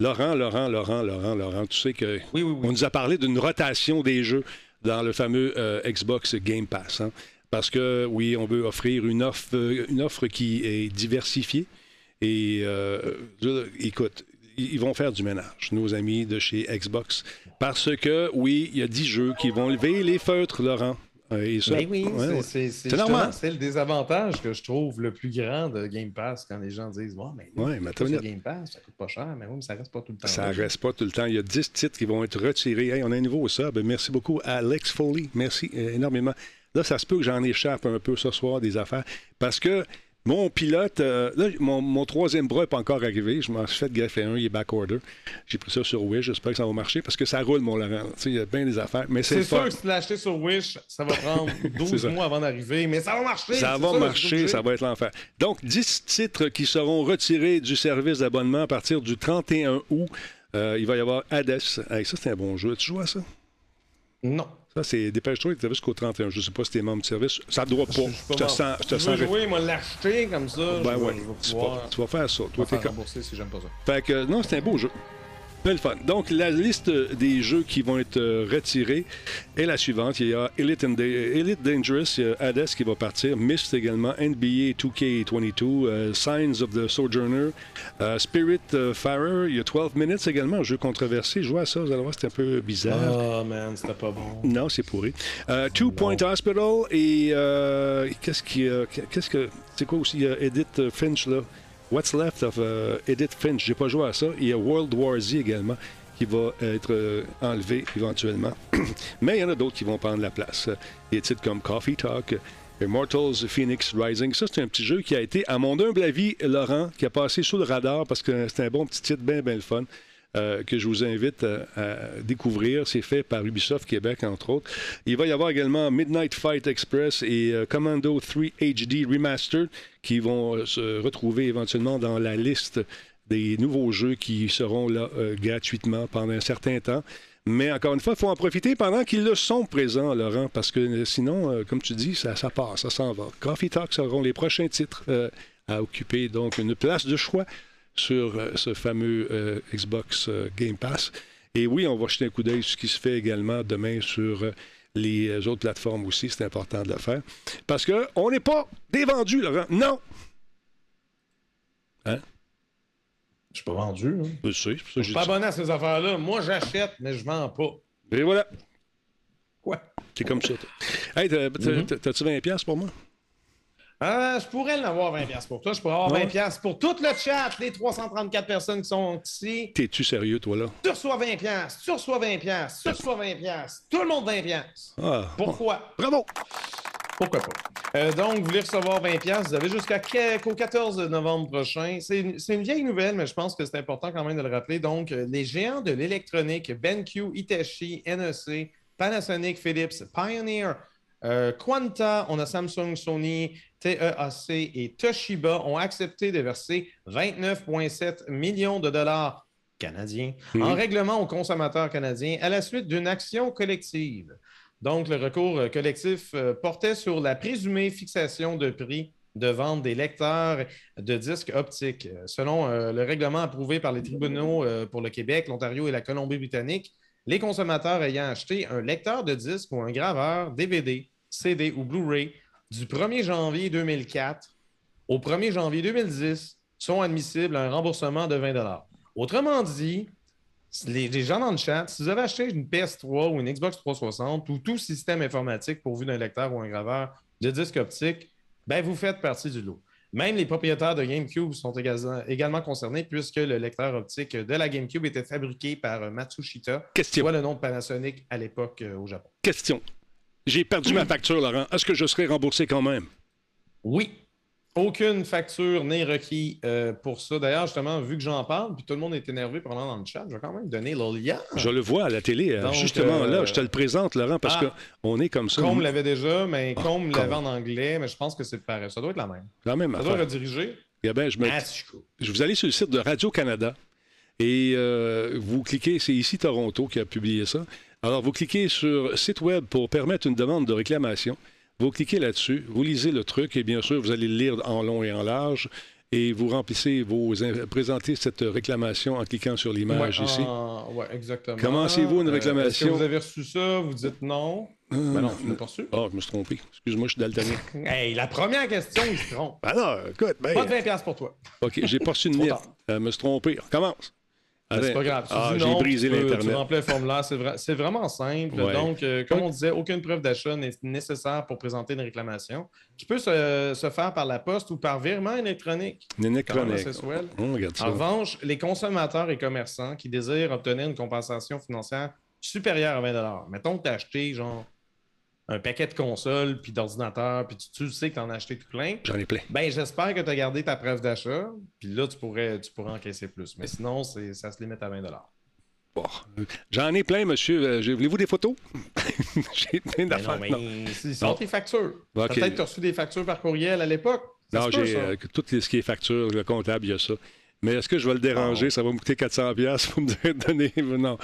Laurent, Laurent, Laurent, Laurent, Laurent, tu sais que oui, oui, oui. on nous a parlé d'une rotation des jeux dans le fameux euh, Xbox Game Pass. Hein? Parce que oui, on veut offrir une offre, une offre qui est diversifiée. Et euh, écoute, ils vont faire du ménage, nos amis de chez Xbox. Parce que, oui, il y a 10 jeux qui vont lever les feutres, Laurent. Euh, et ça, ben oui, c'est normal. C'est le désavantage que je trouve le plus grand de Game Pass quand les gens disent ouais, mais, ouais, mais Game Pass, ça coûte pas cher, mais, oui, mais ça reste pas tout le temps. Ça reste pas tout le temps. Il y a 10 titres qui vont être retirés. Hey, on a un nouveau sub. Merci beaucoup, Alex Foley. Merci euh, énormément. Là, ça se peut que j'en échappe un peu ce soir des affaires parce que mon pilote, euh, là, mon, troisième bras n'est pas encore arrivé. Je m'en suis fait greffer un, il est back order. J'ai pris ça sur Wish, j'espère que ça va marcher parce que ça roule, mon Laurent. Il y a bien des affaires. Mais c'est sûr que si tu l'as acheté sur Wish, ça va prendre 12 mois avant d'arriver, mais ça va marcher. Ça va marcher, ça va être l'enfer. Donc, 10 titres qui seront retirés du service d'abonnement à partir du 31 août. Euh, il va y avoir Hades. ça, c'est un bon jeu. Tu joues à ça? Non. Ça, c'est dépêche-toi, il jusqu'au 31. Je ne sais pas si t'es membre de service. Ça ne doit pas. Je, te sens. Je te sens. jouer, moi, l'acheter comme ça. Ben ouais. Tu vas faire ça. Toi, t'es comme. si j'aime pas ça. Fait que, non, c'est un beau jeu. Mais le fun. Donc, la liste des jeux qui vont être euh, retirés est la suivante. Il y a Elite, and Da- Elite Dangerous, il y a Hades qui va partir, Myst également, NBA 2K22, euh, Signs of the Sojourner, euh, Spirit Farer, il y a 12 Minutes également, un jeu controversé. Je vois ça, vous allez voir, c'était un peu bizarre. Oh man, c'était pas bon. Non, c'est pourri. Two Point Hospital et qu'est-ce qui, qu'est-ce que, c'est quoi aussi? Euh, Edith Finch là? What's left of euh, Edith Finch? J'ai pas joué à ça. Il y a World War Z également qui va être euh, enlevé éventuellement. Mais il y en a d'autres qui vont prendre la place. Des titres comme Coffee Talk. Immortals Phoenix Rising. Ça, c'est un petit jeu qui a été, à mon humble avis, Laurent, qui a passé sous le radar parce que c'est un bon petit titre, bien, bien le fun. Euh, que je vous invite à, découvrir. C'est fait par Ubisoft Québec, entre autres. Il va y avoir également Midnight Fight Express et euh, Commando 3 HD Remastered qui vont euh, se retrouver éventuellement dans la liste des nouveaux jeux qui seront là gratuitement pendant un certain temps. Mais encore une fois, il faut en profiter pendant qu'ils le sont présents, Laurent, parce que sinon, comme tu dis, ça, ça part, ça s'en va. Coffee Talk seront les prochains titres à occuper donc une place de choix sur euh, ce fameux euh, Xbox euh, Game Pass. Et oui, on va jeter un coup d'œil sur ce qui se fait également demain sur les autres plateformes aussi. C'est important de le faire. Parce qu'on n'est pas des vendus, Laurent. Non! Hein? Je suis pas vendu. Hein. Je sais, Je suis pas abonné à ces affaires-là. Moi, j'achète, mais je vends pas. Et voilà, Quoi? c'est comme ça. Hey, Mhm. t'as- t'as-tu 20$ piastres pour moi? Ah, je pourrais en avoir 20$ piastres pour toi. Je pourrais avoir Ouais. 20$ piastres pour tout le chat, les 334 personnes qui sont ici. T'es-tu sérieux, toi, là? Tu reçois 20$, piastres, tu reçois 20$, piastres, tu reçois 20$. piastres. Tout le monde 20$. piastres. Ah, Pourquoi? bravo! Pourquoi pas? Euh, donc, vous voulez recevoir 20$, piastres, vous avez jusqu'à que- qu'au 14 novembre prochain. C'est une, vieille nouvelle, mais je pense que c'est important quand même de le rappeler. Donc, euh, les géants de l'électronique, BenQ, Hitachi, NEC, Panasonic, Philips, Pioneer, euh, Quanta, on a Samsung, Sony, TEAC et Toshiba ont accepté de verser 29,7 millions de dollars canadiens en règlement aux consommateurs canadiens à la suite d'une action collective. Donc, le recours collectif euh, portait sur la présumée fixation de prix de vente des lecteurs de disques optiques. Selon euh, le règlement approuvé par les tribunaux euh, pour le Québec, l'Ontario et la Colombie-Britannique, les consommateurs ayant acheté un lecteur de disques ou un graveur DVD, CD ou Blu-ray du 1er janvier 2004 au 1er janvier 2010 sont admissibles à un remboursement de 20 Autrement dit, les, les gens dans le chat, si vous avez acheté une PS3 ou une Xbox 360 ou tout système informatique pourvu d'un lecteur ou un graveur de disque optique, ben vous faites partie du lot. Même les propriétaires de GameCube sont également, concernés puisque le lecteur optique de la GameCube était fabriqué par Matsushita, Question. soit le nom de Panasonic à l'époque euh, au Japon. Question. J'ai perdu ma facture, Laurent. Est-ce que je serai remboursé quand même? Oui. Aucune facture n'est requise euh, pour ça. D'ailleurs, justement, vu que j'en parle, puis tout le monde est énervé pendant dans le chat, je vais quand même donner le lien. Je le vois à la télé, euh, Donc, justement euh, là. Je te le présente, Laurent, parce ah. qu'on est comme ça. Combe l'avait déjà, mais Ah, Combe l'avait en anglais, mais je pense que c'est pareil. Ça doit être la même. La même Ça doit rediriger. Eh je, me- Ah, cool. je vous allez sur le site de Radio-Canada et euh, vous cliquez, c'est ici Toronto qui a publié ça. Alors, vous cliquez sur site web pour permettre une demande de réclamation. Vous cliquez là-dessus, vous lisez le truc et bien sûr, vous allez le lire en long et en large et vous remplissez vos, présentez cette réclamation en cliquant sur l'image Ouais, ici. ouais, exactement. Commencez-vous une Euh, réclamation? Est-ce que vous avez reçu ça? Vous dites non? Ben non, tu l'as pas reçu. Ah, je me suis trompé. Excuse-moi, je suis daltonien. Hey, la première question, il se trompe. Alors, écoute, ben, Pas de 20$ piastres pour toi. OK, j'ai pas reçu une lettre. Euh, me suis trompé. On commence. Ben, c'est pas grave. Ah, j'ai brisé peux- Tu l'Internet. remplis le formulaire. C'est vra- c'est vraiment simple. Ouais. Donc, euh, comme on disait, aucune preuve d'achat n'est nécessaire pour présenter une réclamation qui peut se, se faire par la poste ou par virement électronique. On regarde ça. En revanche, les consommateurs et commerçants qui désirent obtenir une compensation financière supérieure à 20 mettons que tu as acheté genre un paquet de consoles puis d'ordinateurs, puis tu, tu sais que tu en as acheté tout plein, J'en ai plein. ben j'espère que tu as gardé ta preuve d'achat, puis là, tu pourrais, tu pourrais encaisser plus. Mais sinon, c'est- ça se limite à 20 Bon. J'en ai plein, monsieur. Euh, Voulez-vous des photos? j'ai plein Ben d'affaires. non, mais Non, ils sont tes factures. Peut-être que tu as reçu des factures par courriel à l'époque. Non, j'ai euh, tout ce qui est facture, le comptable, il y a ça. Mais est-ce que je vais le déranger? Ah. Ça va me coûter 400$ piastres pour me donner. Non.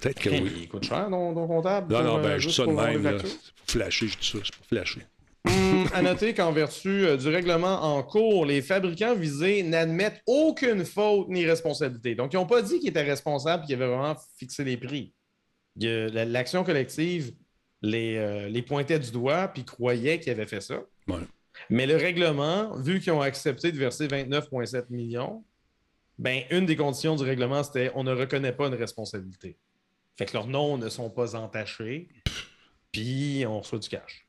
Peut-être que oui. Il coûte cher, ton, ton comptable. Non, non, euh, ben, je dis ça de même. là. pour flasher, je dis ça. C'est pour flasher. Hum, à noter qu'en vertu euh, du règlement en cours, les fabricants visés n'admettent aucune faute ni responsabilité. Donc, ils n'ont pas dit qu'ils étaient responsables et qu'ils avaient vraiment fixé les prix. L'action collective les, euh, les pointait du doigt puis croyait qu'ils avaient fait ça. Ouais. Mais le règlement, vu qu'ils ont accepté de verser 29,7 millions, ben, une des conditions du règlement, c'était on ne reconnaît pas une responsabilité. Fait que leurs noms ne sont pas entachés, puis on reçoit du cash.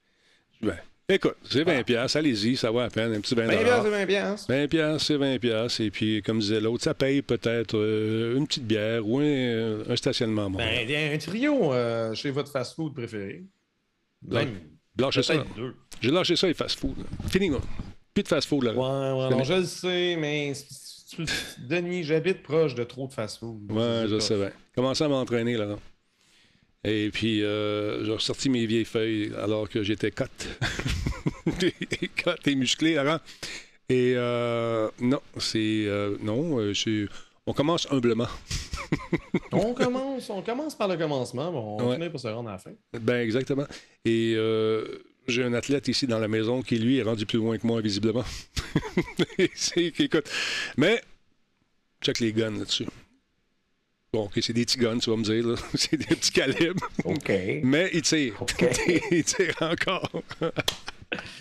Ben, écoute, c'est 20 pièces, allez-y, ça va à peine, un petit 20 20 piastres, c'est 20 piastres. 20 pièces, c'est 20 pièces et puis comme disait l'autre, ça paye peut-être euh, une petite bière ou un, un stationnement. Ben, il y a un trio euh, chez votre fast-food préféré. Même, Lâchez ça. J'ai lâché ça les fast-food. Fini, moi. Plus de fast-food là. Ouais, ouais, non, je le sais, mais Denis, j'habite proche de trop de fast-food. Ouais, je sais bien. Commencé à m'entraîner, là. Et puis, euh, j'ai ressorti mes vieilles feuilles alors que j'étais cote. cote et musclé, Laurent. Et euh, non, c'est. euh, non, euh, c'est- on commence humblement. On commence, on commence par le commencement, mais on Ouais. finir par se rendre à la fin. Ben, exactement. Et euh, j'ai un athlète ici dans la maison qui, lui, est rendu plus loin que moi, visiblement. Écoute, mais, check les guns là-dessus. Bon, OK, c'est des petits guns, tu vas me dire, là. c'est des petits calibres. OK. Mais il tire. OK. il tire encore.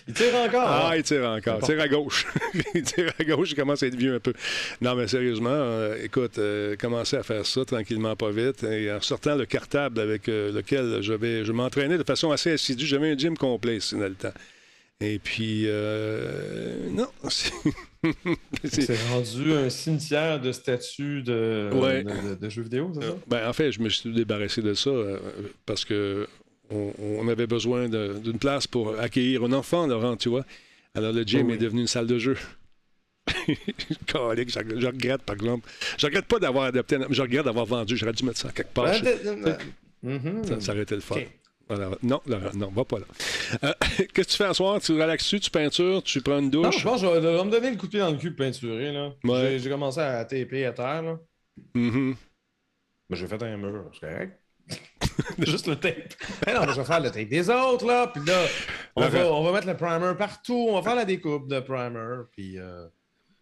Il tire encore. Ah, hein? il tire encore. Il tire à gauche. il tire à gauche, il commence à être vieux un peu. Non, mais sérieusement, euh, écoute, euh, commencer à faire ça tranquillement, pas vite. Et en sortant le cartable avec euh, lequel je, vais, je m'entraînais de façon assez assidue, j'avais un gym complet ici dans le temps. Et puis, euh, non, c'est- rendu un cimetière de statues de, Ouais. de, de- de jeux vidéo, c'est ça? Ben, en fait, je me suis débarrassé de ça parce que on, on avait besoin d'une place pour accueillir un enfant, Laurent, tu vois. Alors, le gym Oui. est devenu une salle de jeu. Calique, je, je regrette, par exemple. Je regrette pas d'avoir adopté, je regrette d'avoir vendu. J'aurais dû mettre ça quelque part. Je- Mhm. ça, ça aurait été le fun. Non, Laurent, non, va pas là. Euh, Qu'est-ce que tu fais à soir? Tu relaxes-tu, tu peintures, tu prends une Non, douche? je pense que je vais, me donner le coup de pied dans le cul peinturé. Là. Ouais. J'ai, commencé à taper à terre. Là. Ben, j'ai fait un mur, c'est correct. Juste le tape. Ben non, mais je vais faire le tape des autres, là. Puis là, on va, on va mettre le primer partout. On va faire la découpe de primer. Puis euh,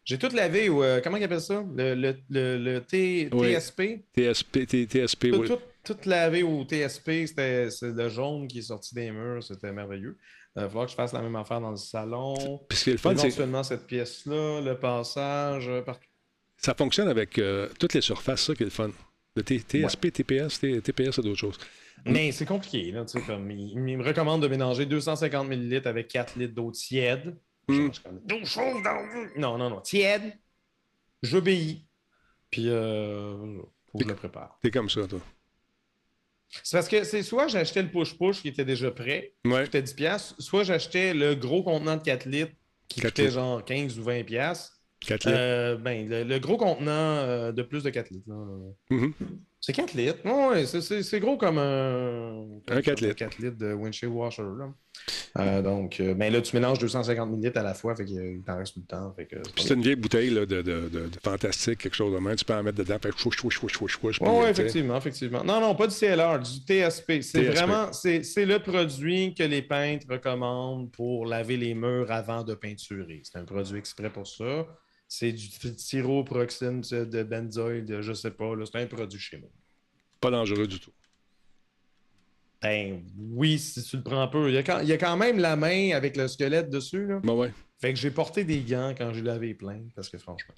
j'ai tout lavé. Ou, euh, comment ils appellent ça? Le, le, le, le T- Oui. TSP. TSP, T- TSP, Tout, oui. tout, tout lavé au TSP. C'était c'est le jaune qui est sorti des murs. C'était merveilleux. Il va falloir que je fasse la même affaire dans le salon. Puis ce qui est le fun, c'est cette pièce-là, le passage, euh, partout. ça fonctionne avec euh, toutes les surfaces, ça qui est le fun. Le TSP, TPS, TPS, c'est d'autres choses. Mais c'est compliqué, là, tu sais, comme il, il me recommande de mélanger 250 ml avec 4 litres d'eau tiède. Mm. D'eau chaude dans le- Non, non, non, tiède. J'obéis. Puis, euh, faut que je le prépare. T'es comme ça, toi. C'est parce que c'est soit j'achetais le push-push qui était déjà prêt, Ouais. qui coûtait 10$, piastres, soit j'achetais le gros contenant de 4 litres qui 4 coûtait litres. genre 15 ou 20$. Piastres. 4 litres? Euh, ben, le, le gros contenant euh, de plus de 4 litres. Mhm. C'est 4 litres? Ouais, c'est- gros comme un. Un 4 litres. 4 litres de windshield washer. Là. Euh, donc, euh, ben là, tu mélanges 250 ml à la fois, fait qu'il t'en reste tout le temps. C'est une vieille bouteille là, de, de, de, de fantastique, quelque chose de même. Tu peux en mettre dedans, fait chouch, chouch, chouch, chouch, chouch. puis, Oui, effectivement, effectivement. Non, non, pas du CLR, du TSP. C'est vraiment, c'est le produit que les peintres recommandent pour laver les murs avant de peinturer. C'est un produit exprès pour ça. C'est du tyroproxine de benzoïde, je sais pas. C'est un produit chez nous. Pas dangereux du tout. Ben oui, si tu le prends peu. Il y a quand, il y a quand même la main avec le squelette dessus. Là. Ben ouais. Fait que j'ai porté des gants quand j'ai lavé plein, parce que franchement.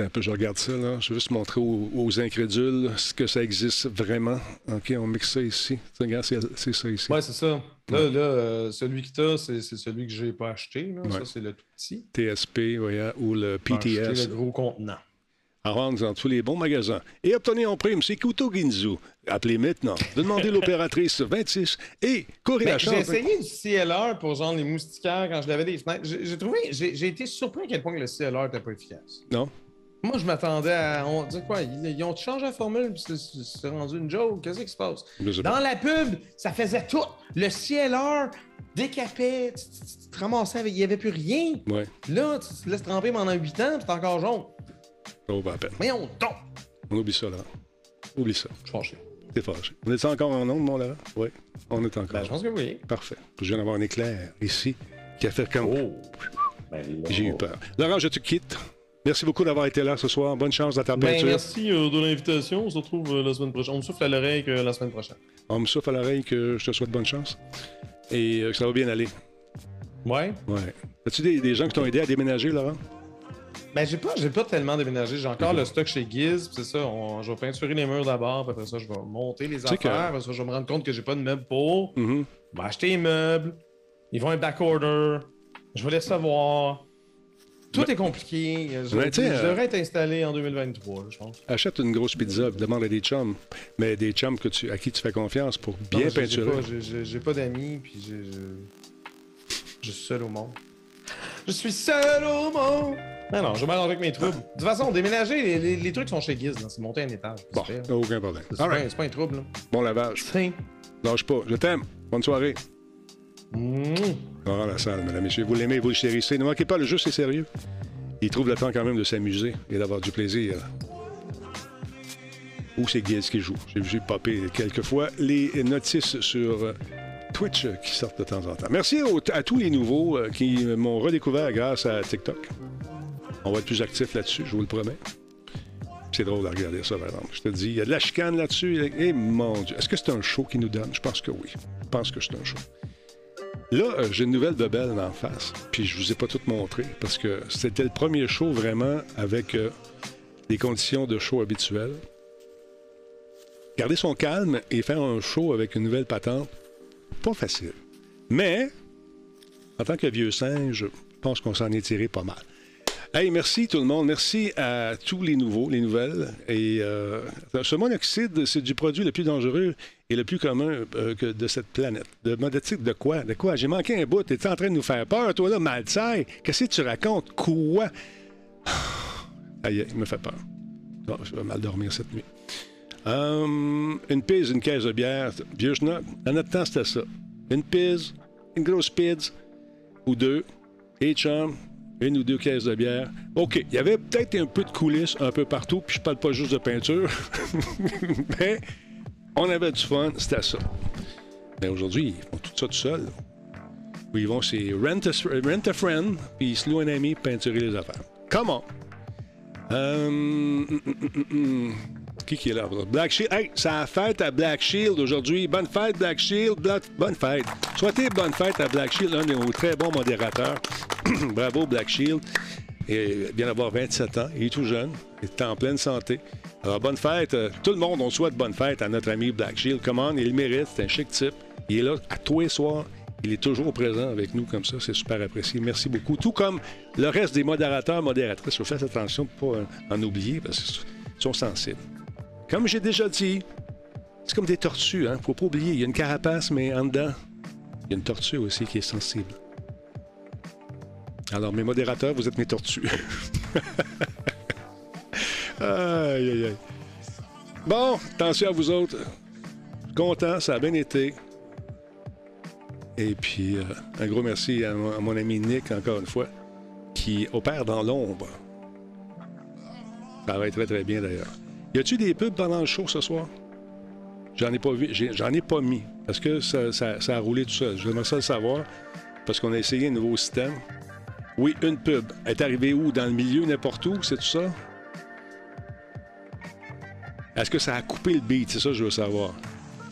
Un peu, je regarde ça, là. Je veux juste montrer aux, aux incrédules ce que ça existe vraiment. OK, on mixe ça ici. Regarde, c'est c'est ça ici. Ouais, c'est ça. Là, là euh, celui que tu as, c'est c'est celui que j'ai pas acheté. Là. Ça, c'est le tout petit. TSP, voyons, ou le PTS. le gros contenant. À vendre dans tous les bons magasins. Et obtenez en prime, c'est Kuto Ginzu. Appelez maintenant. Demandez l'opératrice 26 et courez la j'ai essayé du CLR pour genre les moustiquaires quand je lavais des fenêtres. J'ai trouvé, j'ai été surpris à quel point le CLR n'était pas efficace. Non? Moi, je m'attendais à. On dit quoi? Ils, ils ont changé la formule, puis c'est- rendu une joke. Qu'est-ce qui se passe? Dans la pub, ça faisait tout. Le CLR décapait, tu, te ramassais avec. Il n'y avait plus rien. Ouais, Là, tu te laisses tremper pendant 8 ans, puis c'est encore jaune. ça vaut pas la peine. Mais on tombe. On oublie ça, là. Oublie ça. Je suis fâché. T'es fâché. On est encore en onde, mon Laurent? Oui, on est encore. Ben, je pense que oui. Parfait. Je viens d'avoir un éclair ici qui a fait comme. Oh! Ben, là. J'ai eu peur. Laurent, je te quitte. Merci beaucoup d'avoir été là ce soir. Bonne chance dans ta Ben, peinture. merci euh, de l'invitation. On se retrouve euh, la semaine prochaine. On me souffle à l'oreille que la semaine prochaine. On me souffle à l'oreille que je te souhaite bonne chance et euh, que ça va bien aller. Ouais. Ouais. As-tu des, des gens qui t'ont aidé à déménager, Laurent? Ben, j'ai pas, j'ai pas tellement déménagé. J'ai encore le stock chez Giz. C'est ça. on- je vais peinturer les murs d'abord. puis Après ça, je vais monter les que- affaires. Après ça, je vais me rendre compte que j'ai pas de meubles pour. Mhm. Je vais acheter les meubles. Ils vont être backorder. Je vais les recevoir. Tout est compliqué. Je, sais, je euh, devrais être installé en 2023, je pense. Achète une grosse pizza, demande à des chums, mais des chums que tu, à qui tu fais confiance pour bien Non, j'ai peinturer. pas- j'ai- j'ai pas d'amis, puis je... je suis seul au monde. Je suis seul au monde! Non, non, je vais avec mes troubles. De toute façon, déménager, les, les- les trucs sont chez là. c'est monter un étage. Bon, aucun problème. C'est pas, pas un trouble, là. Bon lavage. Lâche pas. Je t'aime. Bonne soirée. Mmh. Laurent Lassalle, mesdames et messieurs. Vous l'aimez, vous le chérissez. Ne manquez pas, le jeu, c'est sérieux. Il trouve le temps quand même de s'amuser et d'avoir du plaisir. Ou c'est Guiz qui joue. J'ai vu popper quelques fois les notices sur euh, Twitch qui sortent de temps en temps. Merci à tous les nouveaux euh, qui m'ont redécouvert grâce à TikTok. On va être plus actifs là-dessus, je vous le promets. C'est drôle de regarder ça, par exemple. Je te dis, il y a de la chicane là-dessus. Et mon Dieu, est-ce que c'est un show qui nous donne? Je pense que oui. Je pense que c'est un show. Là, euh, j'ai une nouvelle de Belle en face, puis je vous ai pas tout montré parce que c'était le premier show vraiment avec euh, les conditions de show habituelles. Garder son calme et faire un show avec une nouvelle patente, pas facile. Mais, en tant que vieux singe, je pense qu'on s'en est tiré pas mal. Hey, merci tout le monde. Merci à tous les nouveaux, les nouvelles. Et euh, ce monoxyde, c'est du produit le plus dangereux et le plus commun euh, de cette planète. De de quoi? De quoi? J'ai manqué un bout. T'es en train de nous faire peur, toi, là, Maltaille? Qu'est-ce que tu racontes? Quoi? Aïe, il me fait peur. Je vais mal dormir cette nuit. Hum, une pise, une caisse de bière. Vieux schnock. Dans notre temps, c'était ça. Une pise, une grosse pizza ou deux, et chum, une ou deux caisses de bière. OK, il y avait peut-être un peu de coulisses un peu partout, puis je parle pas juste de peinture, mais on avait du fun, c'était ça. Mais aujourd'hui, ils font tout ça tout seuls. Où ils vont, c'est rent a, friend, puis ils se louent un ami peinturer les affaires. Come on! Euh. Qui qui est là? Black Shield. Hey, c'est la fête à Black Shield aujourd'hui. Bonne fête, Black Shield. Bonne fête. Souhaitez bonne fête à Black Shield, un de nos très bons modérateurs. Bravo, Black Shield. Et il vient d'avoir 27 ans. Il est tout jeune. Il est en pleine santé. Alors, bonne fête. Euh, Tout le monde, on souhaite bonne fête à notre ami Black Shield. Comment il le mérite. C'est un chic type. Il est là à tous les soirs. Il est toujours présent avec nous comme ça. C'est super apprécié. Merci beaucoup. Tout comme le reste des modérateurs, modératrices. Je fais attention pour pas euh, en oublier parce qu'ils sont sensibles. Comme j'ai déjà dit, c'est comme des tortues, hein. Faut pas oublier, il y a une carapace, mais en dedans, il y a une tortue aussi qui est sensible. Alors, mes modérateurs, vous êtes mes tortues. aïe, aïe, aïe. Bon, attention à vous autres. Content, ça a bien été. Et puis, euh, un gros merci à mon, ami Nick, encore une fois, qui opère dans l'ombre. Ça va être très, très bien d'ailleurs. Y a-tu des pubs pendant le show ce soir? J'en ai pas vu, j'en ai pas mis. Parce que ça a roulé tout seul. J'aimerais ça le savoir. Parce qu'on a essayé un nouveau système. Oui, une pub. Elle est arrivée où? Dans le milieu, n'importe où? C'est tout ça? Est-ce que ça a coupé le beat? C'est ça que je veux savoir.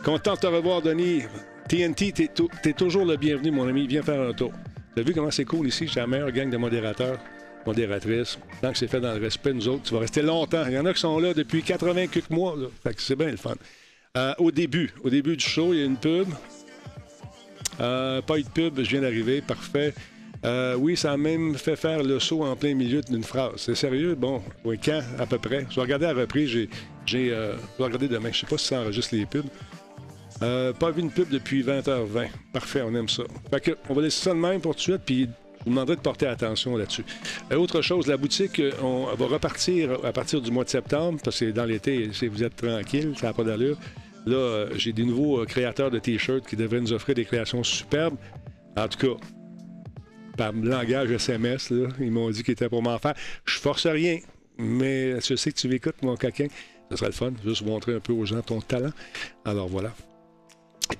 Content de te revoir, Denis. TNT, t'es, t'es toujours le bienvenu, mon ami. Viens faire un tour. T'as vu comment c'est cool ici? J'ai la meilleure gang de modérateurs, modératrices. Tant que c'est fait dans le respect, nous autres, tu vas rester longtemps. Il y en a qui sont là depuis 80 quelques mois. Fait que c'est bien le fun. Euh, au début, au début du show, il y a une pub. Euh, pas eu de pub, je viens d'arriver, parfait. Euh, oui, ça a même fait faire le saut en plein milieu d'une phrase. C'est sérieux? Bon, oui, quand à peu près? Je vais regarder à reprise, j'ai, euh, je vais regarder demain. Je sais pas si ça enregistre les pubs. Euh, pas vu une pub depuis 20h20. Parfait, on aime ça. Fait que, on va laisser ça de même pour tout de suite, puis je vous demanderai de porter attention là-dessus. Autre chose, la boutique, on va repartir à partir du mois de septembre, parce que dans l'été, si vous êtes tranquille, ça n'a pas d'allure. Là, j'ai des nouveaux créateurs de T-shirts qui devraient nous offrir des créations superbes. En tout cas, par langage SMS, là, ils m'ont dit qu'ils étaient pour m'en faire. Je force rien, mais je sais que tu m'écoutes, mon coquin. Ce serait le fun, juste montrer un peu aux gens ton talent. Alors voilà.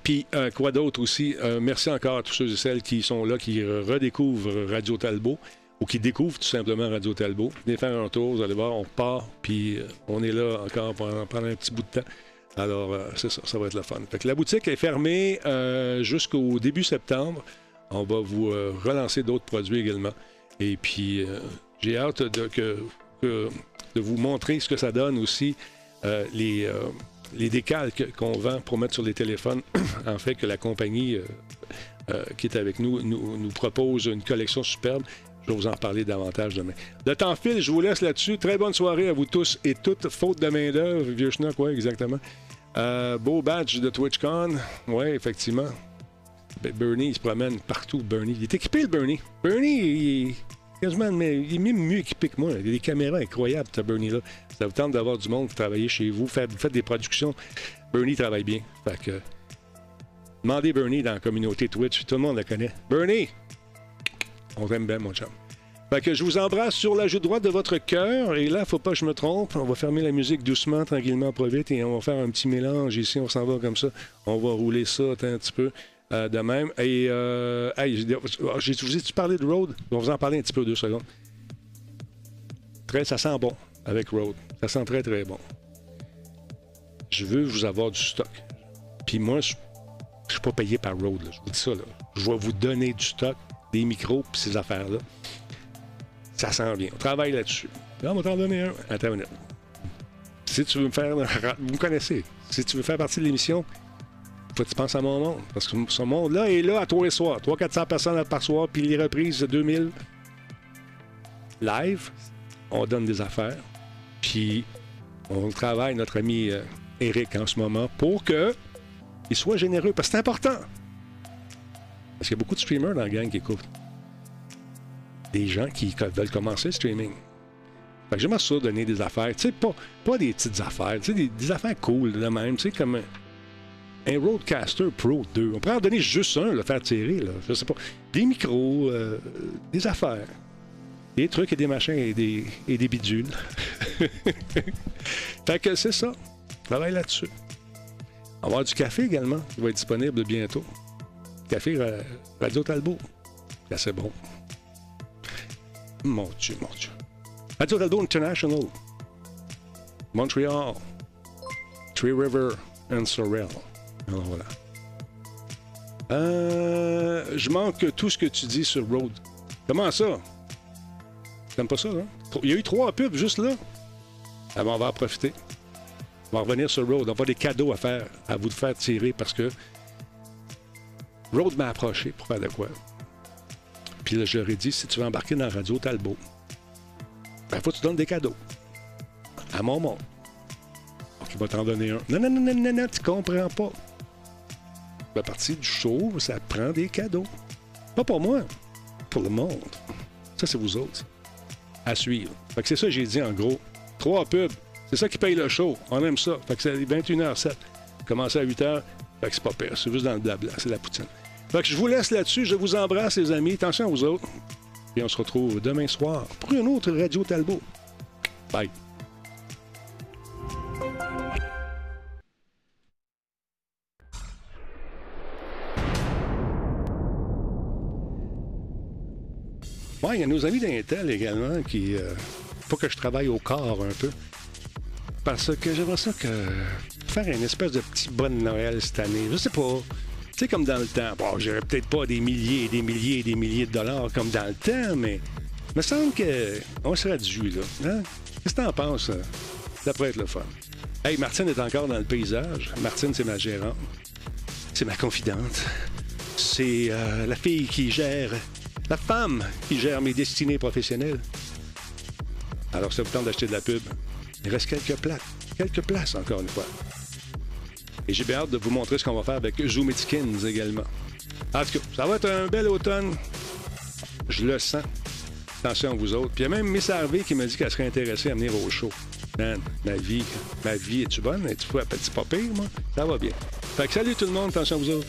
Puis, euh, quoi d'autre aussi? Euh, merci encore à tous ceux et celles qui sont là, qui redécouvrent Radio Talbot ou qui découvrent tout simplement Radio Talbot. Venez faire un tour, vous allez voir, on part, puis on est là encore pendant, pendant un petit bout de temps. Alors, c'est ça, ça va être le fun. Fait que la boutique est fermée jusqu'au début septembre. On va vous relancer d'autres produits également. Et puis, j'ai hâte de, vous montrer ce que ça donne aussi, euh, les, euh, les décalques qu'on vend pour mettre sur les téléphones. en fait, que la compagnie euh, qui est avec nous, nous, propose une collection superbe. Je vais vous en parler davantage demain. Le temps file, je vous laisse là-dessus. Très bonne soirée à vous tous et toutes. Faute de main-d'œuvre, vieux schnock, oui, exactement. beau badge de TwitchCon. Oui, effectivement. Ben, Bernie, il se promène partout, Bernie. Il est équipé, le Bernie. Bernie, il, mais il est même mieux équipé que moi. Il a des caméras incroyables, ce Bernie-là. Ça vous tente d'avoir du monde pour travailler chez vous, faire, faites des productions. Bernie travaille bien. Fait que, demandez Bernie dans la communauté Twitch. Tout le monde le connaît. Bernie! On t'aime bien, mon chum. Fait que je vous embrasse sur la joue droite de votre cœur. Et là, faut pas que je me trompe. On va fermer la musique doucement, tranquillement, pas vite. Et on va faire un petit mélange ici. On s'en va comme ça. On va rouler ça un petit peu. Euh, de même. Et euh, j'ai tu parlé de Road. On va vous en parler un petit peu deux secondes. Très, ça sent bon avec Road. Ça sent très, très bon. Je veux vous avoir du stock. Puis moi, je ne suis pas payé par Road. Je vous dis ça. Là. Je vais vous donner du stock, des micros, puis ces affaires-là. Ça sent bien. On travaille là-dessus. on va t'en donner un. Attends une Si tu veux me faire. Vous me connaissez. Si tu veux faire partie de l'émission, faut que tu penses à mon monde? Parce que ce monde-là est là à tous les soirs. 300-400 personnes par soir, puis les reprises de 2000 live, on donne des affaires. Puis on travaille, notre ami euh, Eric, en ce moment, pour que il soit généreux. Parce que c'est important. Parce qu'il y a beaucoup de streamers dans la gang qui écoutent. Des gens qui veulent commencer le streaming. Fait que j'aimerais ça donner des affaires. Tu sais, pas, pas des petites affaires. Tu sais, des, des affaires cool de même. Tu sais, comme un Roadcaster Pro 2. On pourrait en donner juste un, le faire tirer, là. Je sais pas. Des micros, euh, des affaires. Des trucs et des machins et des, et des bidules. fait que c'est ça. Travaille là-dessus. On va avoir du café également, qui va être disponible bientôt. Café euh, Radio Talbot. C'est bon. Mon Dieu, mon Dieu. Radio Talbot International. Montreal. Tree River and Sorel. Alors voilà. Euh, je manque tout ce que tu dis sur Road. Comment ça? T'aimes pas ça, hein? Il y a eu trois pubs juste là. Ah on va en profiter. On va revenir sur Road. On va des cadeaux à faire, à vous de faire tirer parce que Road m'a approché pour faire de quoi. Puis là, j'aurais dit, si tu veux embarquer dans la radio Talbot, ben, faut que tu donnes des cadeaux. À mon monde. Donc, il va t'en donner un. Non, non, non, non, non, non, tu comprends pas la partie du show, ça prend des cadeaux. Pas pour moi, pour le monde. Ça, c'est vous autres. À suivre. Fait que c'est ça que j'ai dit en gros. Trois pubs. C'est ça qui paye le show. On aime ça. Fait que c'est 21h07. Commencer à 8h. Fait que c'est pas pire. C'est juste dans le blabla. C'est la poutine. Fait que je vous laisse là-dessus. Je vous embrasse, les amis. Attention à vous autres. Et on se retrouve demain soir pour une autre Radio Talbot. Bye. Oui, il y a nos amis d'Intel également qui. Euh, faut que je travaille au corps un peu. Parce que j'aimerais ça que. faire une espèce de petit bonne Noël cette année. Je sais pas. Tu sais, comme dans le temps. Bon, j'aurais peut-être pas des milliers et des milliers et des milliers de dollars comme dans le temps, mais. Il me semble qu'on serait dû, là. Hein? Qu'est-ce que t'en penses? Ça pourrait être le fun? Hey, Martine est encore dans le paysage. Martine, c'est ma gérante. C'est ma confidente. C'est euh, la fille qui gère la femme qui gère mes destinées professionnelles. Alors, c'est le temps d'acheter de la pub? Il reste quelques places. Quelques places, encore une fois. Et j'ai bien hâte de vous montrer ce qu'on va faire avec Zoom également. En tout cas, ça va être un bel automne. Je le sens. Attention à vous autres. Puis il y a même Miss Harvey qui m'a dit qu'elle serait intéressée à venir au show. Man, ma vie, ma vie, est-tu bonne? Es-tu petit pas moi? Ça va bien. Fait que salut tout le monde, attention à vous autres.